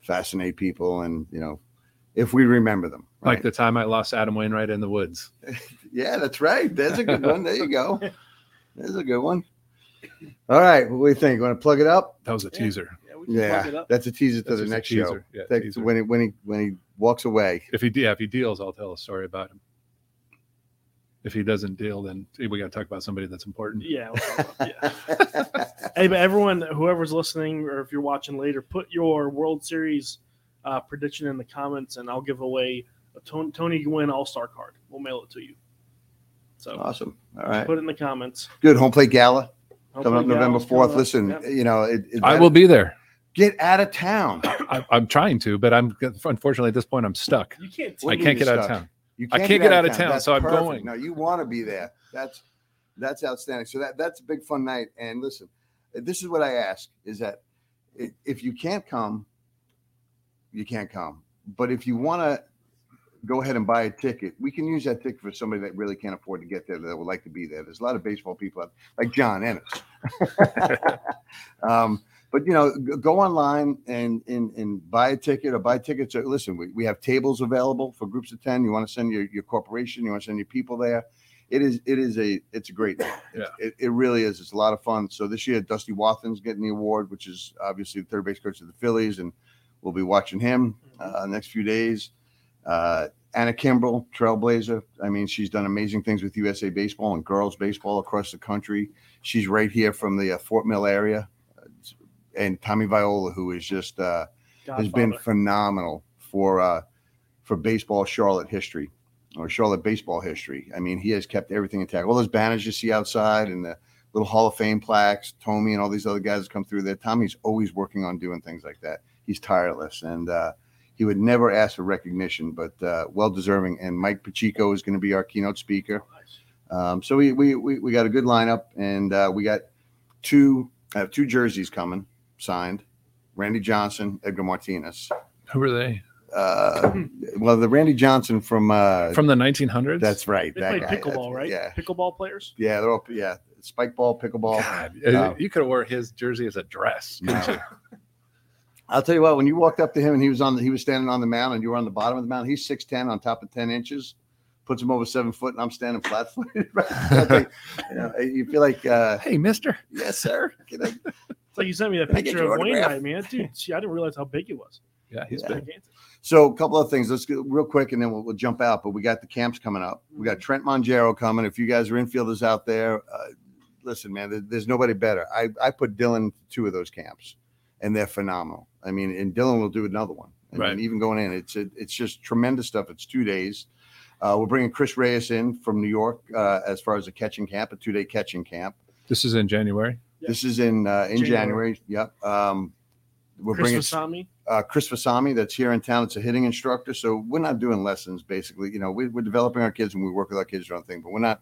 fascinate people, and you know, if we remember them. Like the time I lost Adam Wainwright in the woods. Yeah, that's right. That's a good one. There you go. There's a good one. All right, what do you think? Want to plug it up? That was a Yeah. teaser. Yeah, we can plug it Yeah, that's a teaser to That's the next show. teaser. Yeah, That- when he when he when he walks away. If he yeah, if he deals, I'll tell a story about him. If he doesn't deal, then we got to talk about somebody that's important. Yeah. we'll talk about- yeah. Hey, but everyone, whoever's listening, or if you're watching later, put your World Series uh, prediction in the comments, and I'll give away a Tony, Tony Gwynn All Star card. We'll mail it to you. So awesome. All right. put it in the comments. Good home plate gala coming up Hopefully November fourth. up. Listen, Yep. you know, it, it- I will be there. get out of town. I, I'm trying to, but I'm unfortunately at this point I'm stuck. You can't. I can't get you're out of town. You I can't get out of town, That's so I'm perfect. going. No, you want to be there. That's that's outstanding. So that that's a big fun night. And listen, this is what I ask: is that if you can't come, you can't come. But if you want to go ahead and buy a ticket, we can use that ticket for somebody that really can't afford to get there that would like to be there. There's a lot of baseball people out, like John Ennis. um, but you know, go online and, and and buy a ticket or buy tickets. Or, listen, we, we have tables available for groups of ten. You want to send your, your corporation, you want to send your people there. It is it is a it's a great night. Yeah. It, it really is. It's a lot of fun. So this year, Dusty Wathan's getting the award, which is obviously the third base coach of the Phillies, and we'll be watching him uh, next few days. Uh, Anna Kimbrell, Trailblazer. I mean, she's done amazing things with USA Baseball and girls baseball across the country. She's right here from the uh, Fort Mill area. Uh, And Tommy Viola, who is just uh, has been phenomenal for uh, for baseball Charlotte history or Charlotte baseball history. I mean, he has kept everything intact. All those banners you see outside and the little Hall of Fame plaques, Tommy and all these other guys that come through there. Tommy's always working on doing things like that. He's tireless and uh, he would never ask for recognition, but uh, well deserving. And Mike Pacheco is going to be our keynote speaker. Um, so we, we we we got a good lineup, and uh, we got two I have two jerseys coming signed. Randy Johnson, Edgar Martinez. Who are they? Uh, well, the Randy Johnson from uh, From the 1900s? that's right. They that play guy. pickleball, right? Yeah, Pickleball players. yeah, they're all yeah, spike ball, pickleball. God, Uh, you could have wore his jersey as a dress. No. I'll tell you what. When you walked up to him and he was on the, he was standing on the mound and you were on the bottom of the mound. He's six ten on top of ten inches, puts him over seven foot, and I'm standing flat footed. Right? you, know, you feel like, uh, Hey, mister. yes, sir. Can It's like you sent me that Can I get picture of Wayne Wainwright, man. Dude, see, I didn't realize how big he was. Yeah, he's Yeah. big. So a couple of things. Let's go real quick, and then we'll, we'll jump out. But we got the camps coming up. We got Trent Mongero coming. If you guys are infielders out there, uh, listen, man. There, there's nobody better. I I put Dylan to two of those camps, and they're phenomenal. I mean, and Dylan will do another one. I Right. mean, even going in, it's it, it's just tremendous stuff. It's two days. Uh, we're bringing Chris Reyes in from New York uh, as far as a catching camp, a two day catching camp. This is in January. Yeah. This is in uh, in January. January. Yep. Um, we're Chris bringing Vasami. uh, Chris Vasami that's here in town. It's a hitting instructor. So we're not doing lessons basically. You know, we, we're developing our kids and we work with our kids on thing, but we're not,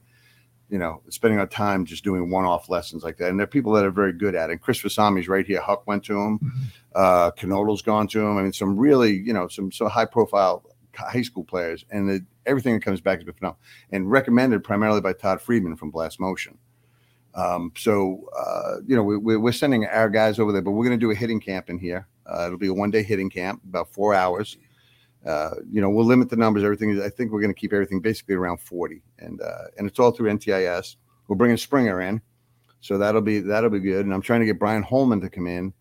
you know, spending our time just doing one-off lessons like that. And there are people that are very good at it. And Chris Vasami's right here. Huck went to him. Uh, Canola's gone to him. I mean, some really, you know, some so high-profile high school players, and the, everything that comes back has been phenomenal. And recommended primarily by Todd Friedman from Blast Motion. Um, so, uh, you know, we, we're sending our guys over there, but we're going to do a hitting camp in here. Uh, it'll be a one day hitting camp, about four hours. Uh, you know, we'll limit the numbers. Everything. I think we're going to keep everything basically around forty, and uh, and it's all through NTIS. We're bringing Springer in, so that'll be that'll be good. And I'm trying to get Brian Holman to come in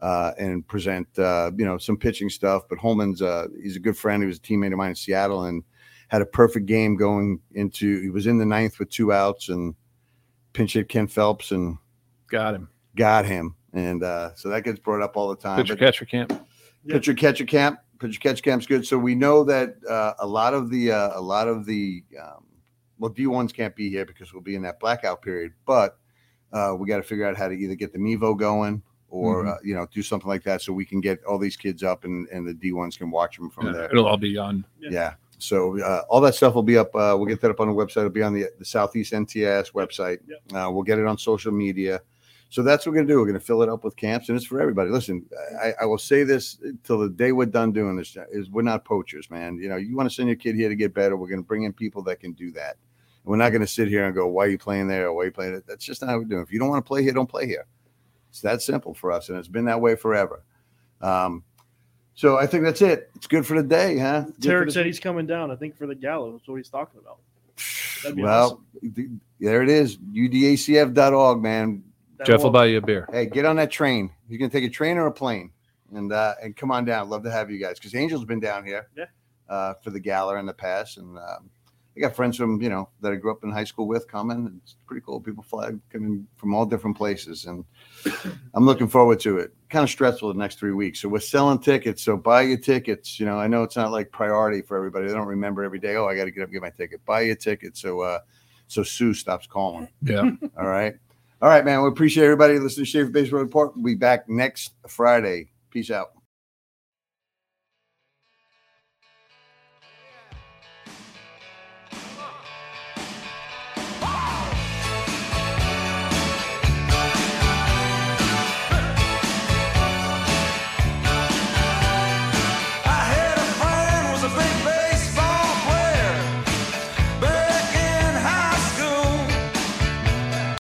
uh, and present, uh, you know, some pitching stuff. But Holman's he's a good friend. He was a teammate of mine in Seattle and had a perfect game going into. He was in the ninth with two outs and pinch hit Ken Phelps and Got him. got him. And uh, so that gets brought up all the time. Pitcher But catcher camp. Pitcher catcher camp, pitcher catch camp's good. So we know that uh, a lot of the uh, a lot of the um, well D ones can't be here because we'll be in that blackout period. But uh, we got to figure out how to either get the Mevo going or Mhm. uh, you know do something like that so we can get all these kids up and and the D ones can watch them from Yeah, there. it'll all be on. Yeah. Yeah. So uh, all that stuff will be up. Uh, we'll get that up on the website. It'll be on the, the Southeast NTS website. Uh, we'll get it on social media. So that's what we're going to do. We're going to fill it up with camps, and it's for everybody. Listen, I, I will say this till the day we're done doing this: is we're not poachers, man. You know, you want to send your kid here to get better. We're going to bring in people that can do that. We're not going to sit here and go, "Why are you playing there? Or why are you playing it?" That's just not how we do. it. If you don't want to play here, don't play here. It's that simple for us, and it's been that way forever. Um, so I think that's it. It's good for the day, huh? Tarek the- said he's coming down. I think for the gala. That's what he's talking about. Well, awesome. th- there it is. UDACF.org, man. That Jeff will buy you a beer. Hey, get on that train. You can take a train or a plane, and uh, and come on down. Love to have you guys because Angel's been down here, Yeah. uh, for the gala in the past, and um, I got friends from you know that I grew up in high school with coming. It's pretty cool. People fly coming from all different places, and I'm looking forward to it. Kind of stressful the next three weeks. So we're selling tickets. So buy your tickets. You know, I know it's not like priority for everybody. They don't remember every day. Oh, I got to get up and get my ticket. Buy your ticket. So uh, so Sue stops calling. Yeah. All right. All right, man. We appreciate everybody listening to Schaefer Baseball Report. We'll be back next Friday. Peace out.